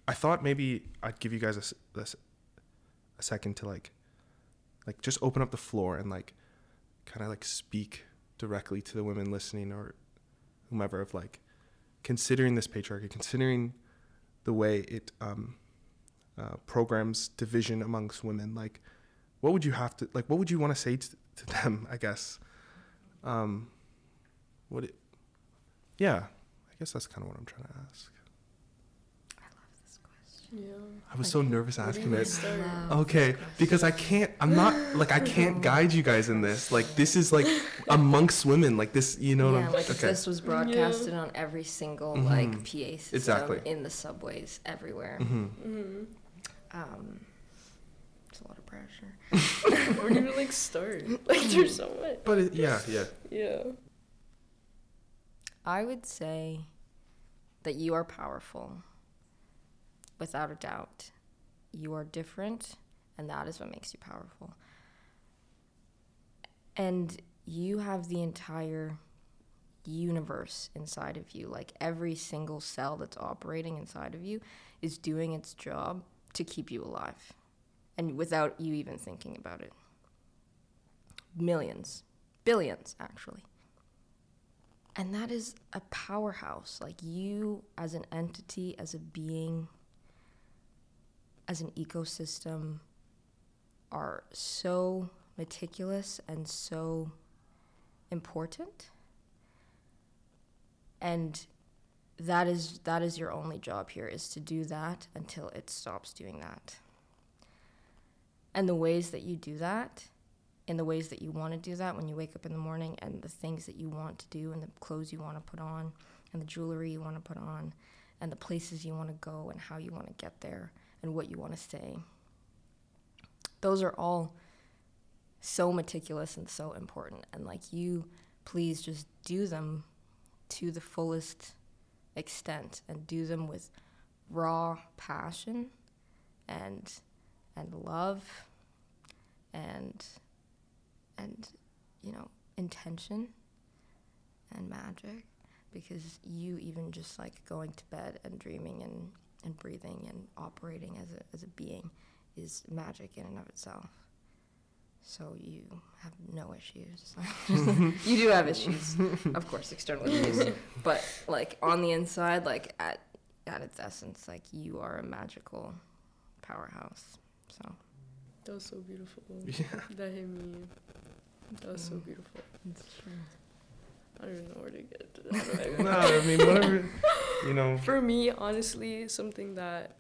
I thought maybe I'd give you guys a a second to like, like just open up the floor and like, kind of like speak directly to the women listening or whomever of like, considering this patriarchy, considering the way it um, uh, programs division amongst women. Like, what would you have to like? What would you want to say to, to them? I guess. Um, what? It, yeah, I guess that's kind of what I'm trying to ask. i love this question Yeah. I was so nervous asking this. it. Okay, because I can't. I'm not like I can't guide you guys in this. Like this is like amongst women. Like this, you know. yeah, what I'm, like if okay. this was broadcasted on every single Mhm. like PA system Exactly. in the subways everywhere. hmm Mm-hmm. Um, it's a lot of pressure. Where do you like start? Like there's so much. But it, yeah, yeah. Yeah. I would say that you are powerful, without a doubt. You are different, and that is what makes you powerful. And you have the entire universe inside of you. Like every single cell that's operating inside of you is doing its job to keep you alive, and without you even thinking about it. Millions, billions, actually. And that is a powerhouse. Like you, as an entity, as a being, as an ecosystem, are so meticulous and so important. And that is that is your only job here is to do that until it stops doing that. And the ways that you do that in the ways that you want to do that when you wake up in the morning and the things that you want to do and the clothes you want to put on and the jewelry you want to put on and the places you want to go and how you want to get there and what you want to say. Those are all so meticulous and so important and like you please just do them to the fullest extent and do them with raw passion and and love and and you know intention and magic because you even just like going to bed and dreaming and, and breathing and operating as a, as a being is magic in and of itself so you have no issues you do have issues of course external issues but like on the inside like at at its essence like you are a magical powerhouse so That was so beautiful. Yeah. That hit me. That was so Mm. beautiful. it's true I don't even know where to get to that. no, I mean whatever. You know. For me, honestly, something that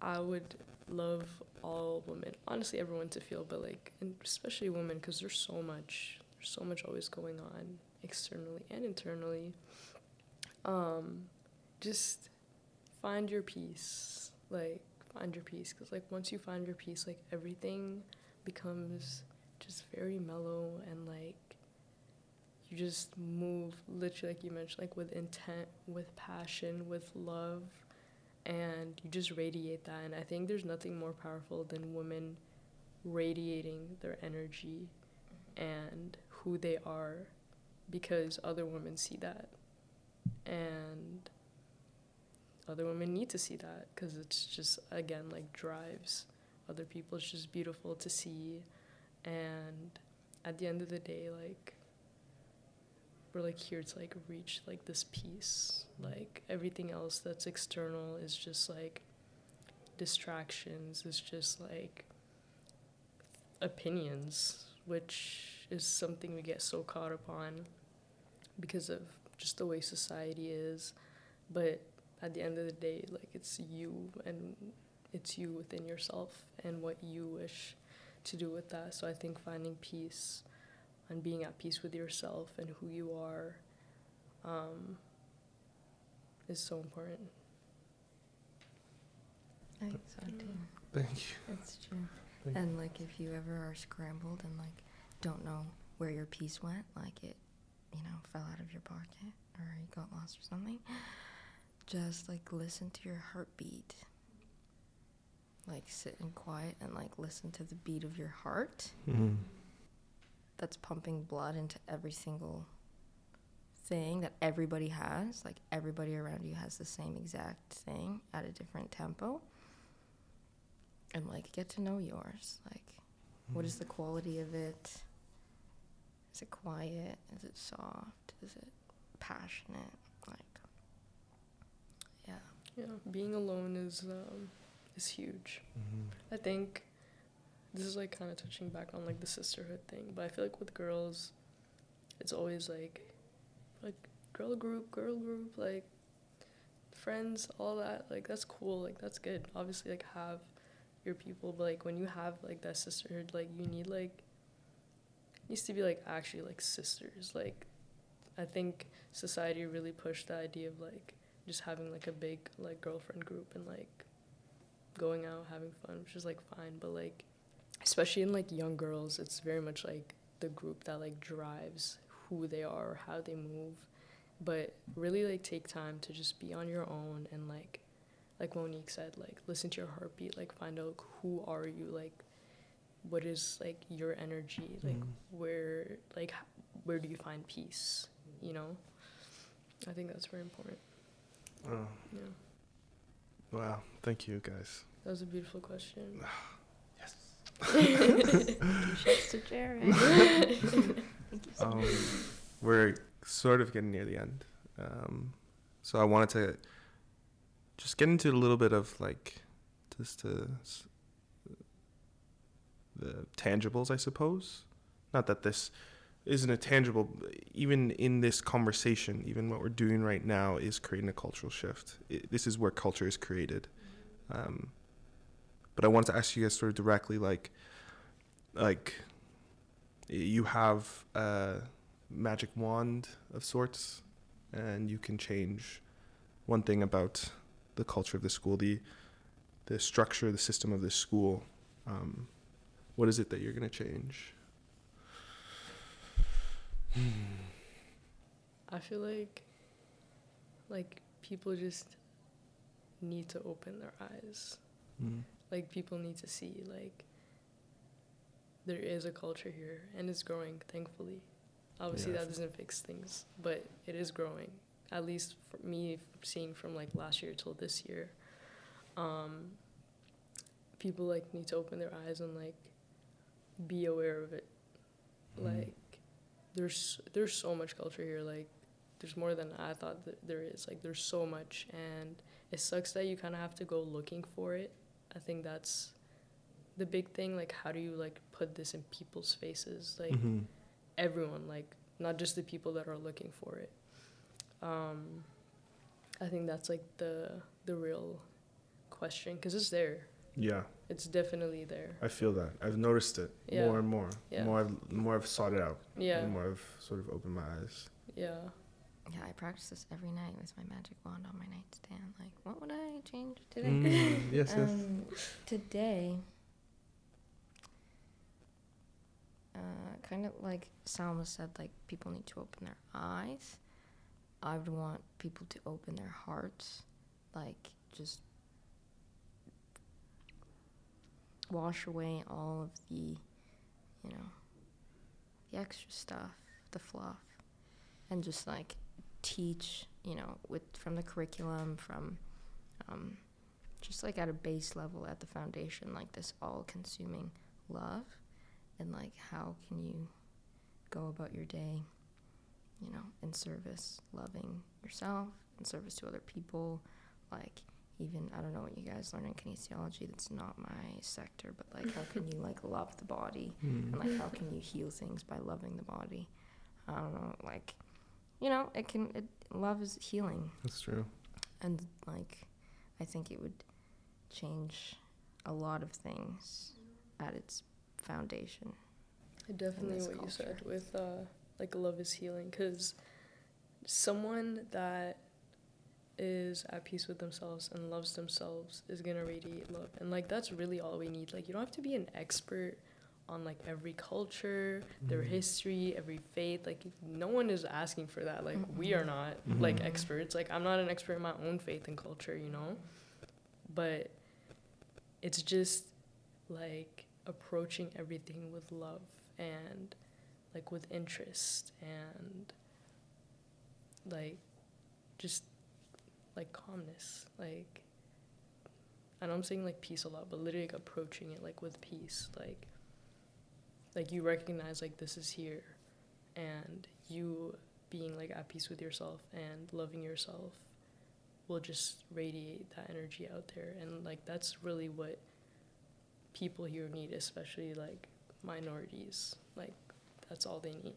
I would love all women, honestly, everyone to feel, but like, and especially women, because there's so much, there's so much always going on externally and internally. Um, just find your peace, like find your peace, because like once you find your peace, like everything becomes just very mellow and like you just move literally like you mentioned like with intent with passion with love and you just radiate that. And i think there's nothing more powerful than women radiating their energy and who they are because other women see that. And other women need to see that because it's just again like drives other people. It's just beautiful to see. And at the end of the day like we're like here to like reach like this peace. Like everything else that's external is just like distractions. It's just like opinions which is something we get so caught up on because of just the way society is. But at the end of the day like it's you and it's you within yourself and what you wish to do with that. So i think finding peace and being at peace with yourself and who you are um, is so important. i think so too Thank you. it's true Thank and like if you ever are scrambled and like don't know where your piece went like it you know fell out of your pocket or you got lost or something just like listen to your heartbeat like sit in quiet and like listen to the beat of your heart Mm-hmm. That's pumping blood into every single thing that everybody has. Like everybody around you has the same exact thing at a different tempo. And like get to know yours. Like what is the quality of it? Is it quiet? Is it soft? Is it passionate? Like yeah. Yeah, being alone is um, is huge. Mm-hmm. I think this is like kind of touching back on like the sisterhood thing, but I feel like with girls, it's always like like girl group, girl group, like friends, all that. Like that's cool. Like that's good. Obviously, like have your people, but like when you have like that sisterhood, like you need like needs to be like actually like sisters. Like I think society really pushed the idea of like just having like a big like girlfriend group and like going out having fun which is like fine but like especially in like young girls it's very much like the group that like drives who they are or how they move but really like take time to just be on your own and like like monique said like listen to your heartbeat like find out who are you like what is like your energy like Mhm. where like where do you find peace you know i think that's very important Oh, yeah wow. Thank you, guys. that was a beautiful question Shouts to Jared. Um, we're sort of getting near the end. Um, so I wanted to just get into a little bit of like just to the tangibles, I suppose. Not that this isn't a tangible, even in this conversation, even what we're doing right now is creating a cultural shift. I this is where culture is created. Um, but I wanted to ask you guys sort of directly, like, like you have a magic wand of sorts and you can change one thing about the culture of the school the the structure the system of the school um, What is it that you're gonna change? I feel like like people just need to open their eyes. Mm. Like people need to see like there is a culture here and it's growing thankfully. Obviously Yeah. that doesn't fix things, but it is growing. At least for me seeing from like last year till this year. Um people like need to open their eyes and like be aware of it. Mhm. Like there's there's so much culture here like there's more than I thought that there is. Like there's so much and it sucks that you kind of have to go looking for it. I think that's the big thing like how do you like put this in people's faces like Mhm. everyone like not just the people that are looking for it um i think that's like the the real question because it's there Yeah, it's definitely there I feel that. I've noticed it Yeah. more and more. Yeah. More I've more I've sought it out. yeah more I've sort of opened my eyes. yeah Yeah, I practice this every night with my magic wand on my nightstand. Like, what would I change today? Mm, yes, yes. Um, today, uh, kind of like Salma said, like people need to open their eyes. I would want people to open their hearts, like just wash away all of the, you know, the extra stuff, the fluff, and just like teach, you know, with from the curriculum, from um, just like at a base level, at the foundation, like this all-consuming love, and like how can you go about your day, you know, in service, loving yourself, in service to other people, like even I don't know what you guys learn in kinesiology. That's not my sector, but like how can you like love the body Mm. and like how can you heal things by loving the body? I don't know, like you know, it can it love is healing That's true. and like I think it would change a lot of things at its foundation. I definitely this what you said with uh like love is healing because someone that is at peace with themselves and loves themselves is gonna radiate love and like that's really all we need like you don't have to be an expert on like every culture their Mhm. history every faith like no one is asking for that like we are not like Mhm. experts. Like i'm not an expert in my own faith and culture you know? But it's just like approaching everything with love and like with interest and like just like calmness. Like I know I'm saying like peace a lot, but literally like approaching it like with peace, like like you recognize like this is here and you being like at peace with yourself and loving yourself will just radiate that energy out there and like that's really what people here need, especially like minorities. Like that's all they need.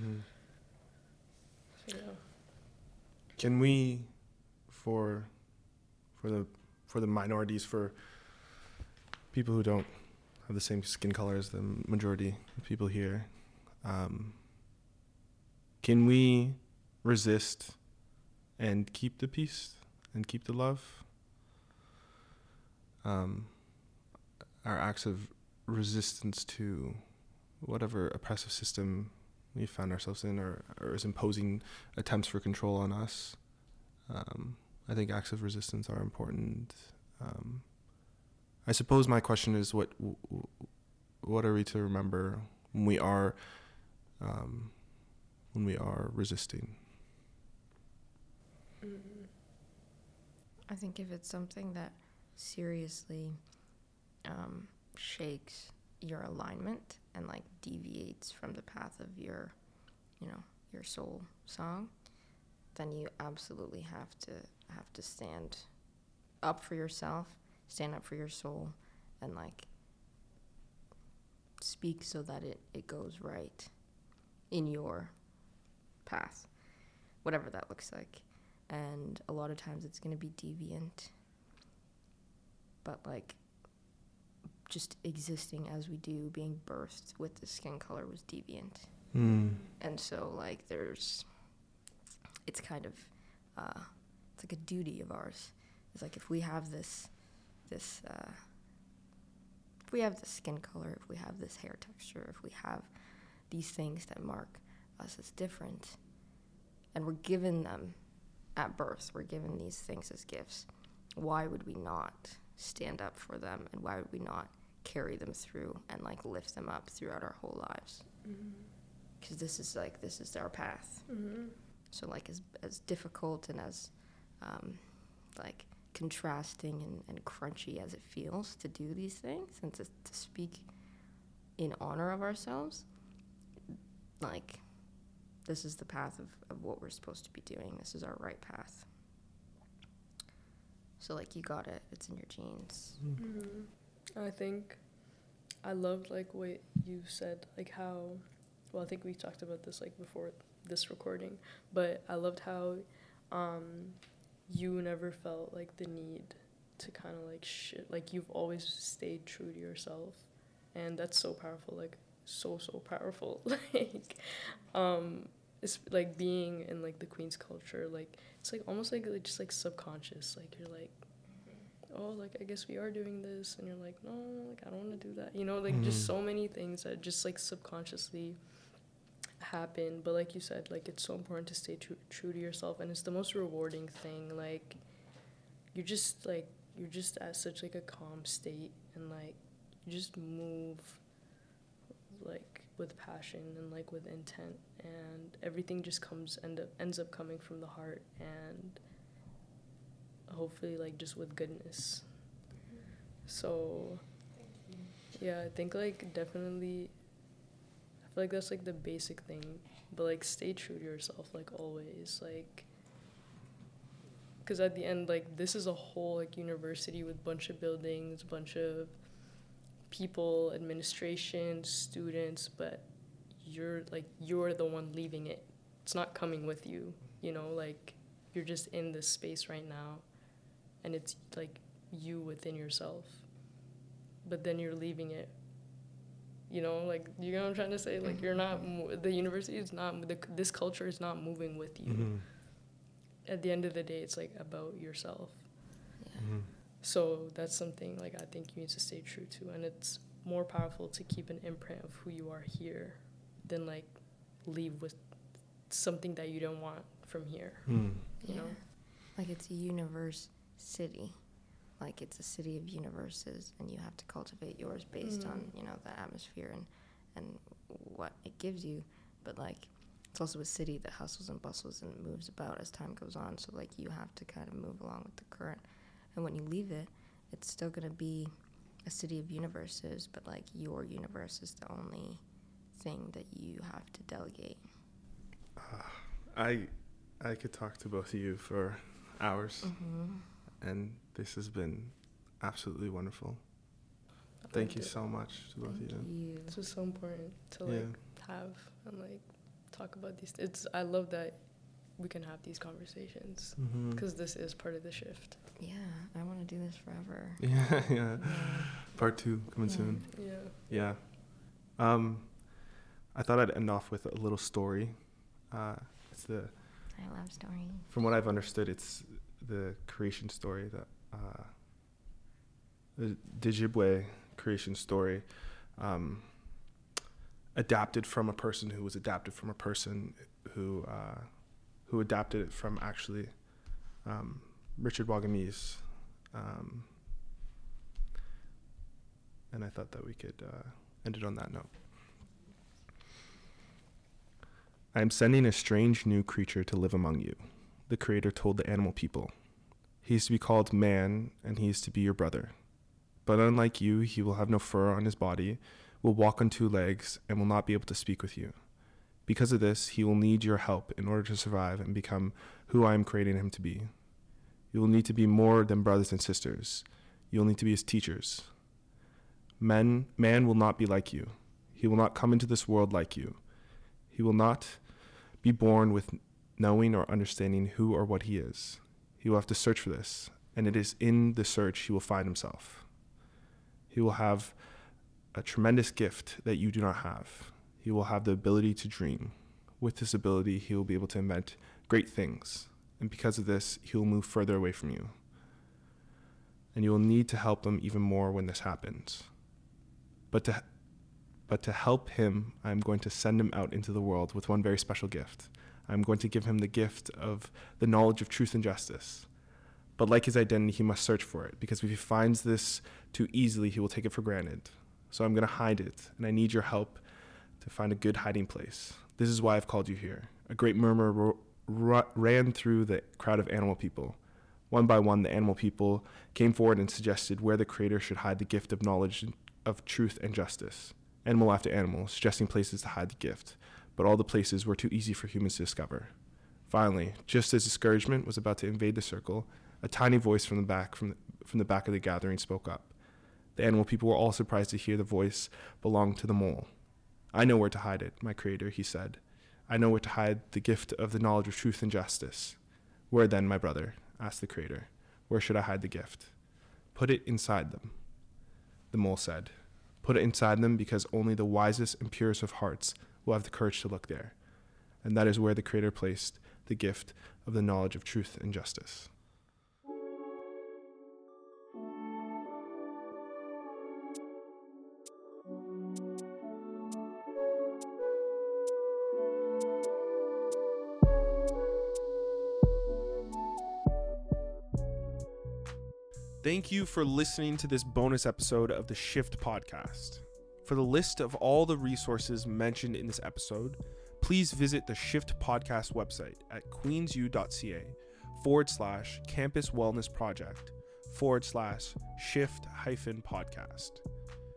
Mhm. So, yeah. Can we, for, for the, for the minorities, for people who don't have the same skin color as the majority of people here, um, can we resist and keep the peace and keep the love? Um, our acts of resistance to whatever oppressive system we found ourselves in or, or is imposing attempts for control on us. Um, I think acts of resistance are important. Um, I suppose my question is what what are we to remember when we are um, when we are resisting? Mm. I think if it's something that seriously um, shakes your alignment and like deviates from the path of your, you know, your soul song, then you absolutely have to have to stand up for yourself, stand up for your soul, and like speak so that it, it goes right in your path, whatever that looks like. And a lot of times it's going to be deviant but like just existing as we do being birthed with the skin color was deviant. Mm. and so like there's it's kind of uh it's like a duty of ours. It's like if we have this this uh if we have this skin color, if we have this hair texture, if we have these things that mark us as different, and we're given them at birth, we're given these things as gifts, why would we not stand up for them and why would we not carry them through and like lift them up throughout our whole lives? Because this is like, this is our path. Mm-hmm. So like as as difficult and as um, like contrasting and, and crunchy as it feels to do these things and to, to speak in honor of ourselves, like this is the path of, of what we're supposed to be doing. This is our right path. So like you got it. It's in your genes. Mm-hmm. I think I loved like what you said, like how. Well, I think we talked about this like before this recording, but I loved how um, you never felt like the need to kind of like shit. Like you've always stayed true to yourself, and that's so powerful. Like so so powerful. like, um, it's like being in like the queen's culture. Like it's like almost like just like subconscious. Like you're like oh like i guess we are doing this and you're like no like i don't want to do that you know like just Mhm. so many things that just like subconsciously happen but like you said like it's so important to stay true, true to yourself and it's the most rewarding thing like you're just like you're just at such like a calm state and like you just move like with passion and like with intent and everything just comes end up ends up coming from the heart and hopefully like just with goodness. So yeah i think like definitely like that's like the basic thing but like stay true to yourself like always like because at the end like this is a whole like university with bunch of buildings bunch of people administration students but you're like you're the one leaving it. It's not coming with you you know like you're just in this space right now and it's like you within yourself. But then you're leaving it you know like you know what i'm trying to say like you're not the university is not the, this culture is not moving with you Mhm. at the end of the day it's like about yourself Yeah. Mhm. so that's something like i think you need to stay true to and it's more powerful to keep an imprint of who you are here than like leave with something that you don't want from here Mm. you know Like it's a universe city. Like it's a city of universes and you have to cultivate yours based on, Mm. you know, the atmosphere and and what it gives you. But like it's also a city that hustles and bustles and moves about as time goes on. So like you have to kind of move along with the current. And when you leave it, it's still gonna be a city of universes, but like your universe is the only thing that you have to delegate. I I could talk to both of you for hours, Mm-hmm. and this has been absolutely wonderful. I Thank you it. so much to both of you. you. This was so important to Yeah. like have and like talk about these. It's I love that we can have these conversations because this is part of the shift. Yeah, I want to do this forever. Yeah, yeah. Yeah. Part two coming Yeah. soon. Yeah. Yeah. Um, I thought I'd end off with a little story. Uh, it's the I love stories. from what I've understood, it's the creation story that uh, the Ojibwe creation story, um, adapted from a person who was adapted from a person who uh, who adapted it from actually um, Richard Wagamese. Um, and I thought that we could uh, end it on that note. I am sending a strange new creature to live among you, the Creator told the animal people. He is to be called man, and he is to be your brother. But unlike you, he will have no fur on his body, will walk on two legs, and will not be able to speak with you. Because of this, he will need your help in order to survive and become who I am creating him to be. You will need to be more than brothers and sisters. You will need to be his teachers. Men, man will not be like you. He will not come into this world like you. He will not be born with knowing or understanding who or what he is. He will have to search for this, and it is in the search he will find himself. He will have a tremendous gift that you do not have. He will have the ability to dream. With this ability, he will be able to invent great things, and because of this, he will move further away from you. And you will need to help him even more when this happens. But to but to help him, I'm going to send him out into the world with one very special gift. I'm going to give him the gift of the knowledge of truth and justice. But like his identity, he must search for it, because if he finds this too easily, he will take it for granted. So I'm going to hide it, and I need your help to find a good hiding place. This is why I've called you here. A great murmur ro- ran through the crowd of animal people. One by one, the animal people came forward and suggested where the Creator should hide the gift of knowledge of truth and justice. Animal after animal, suggesting places to hide the gift, but all the places were too easy for humans to discover. Finally, just as discouragement was about to invade the circle, a tiny voice from the back from the, from the back of the gathering spoke up. The animal people were all surprised to hear the voice belonged to the mole. I know where to hide it, my creator, he said. I know where to hide the gift of the knowledge of truth and justice. Where then, my brother? asked the creator. Where should I hide the gift? Put it inside them, the mole said. Put it inside them because only the wisest and purest of hearts will have the courage to look there. And that is where the Creator placed the gift of the knowledge of truth and justice. Thank you for listening to this bonus episode of the Shift Podcast. For the list of all the resources mentioned in this episode, please visit the Shift Podcast website at queensu.ca forward slash campus wellness project forward slash shift hyphen podcast.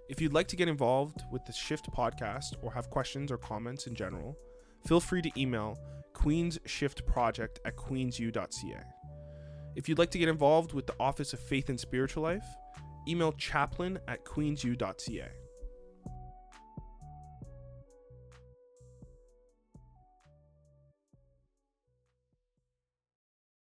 If you'd like to get involved with the Shift Podcast or have questions or comments in general, feel free to email queensshiftproject at queensu.ca. If you'd like to get involved with the Office of Faith and Spiritual Life, email chaplain at queensu.ca.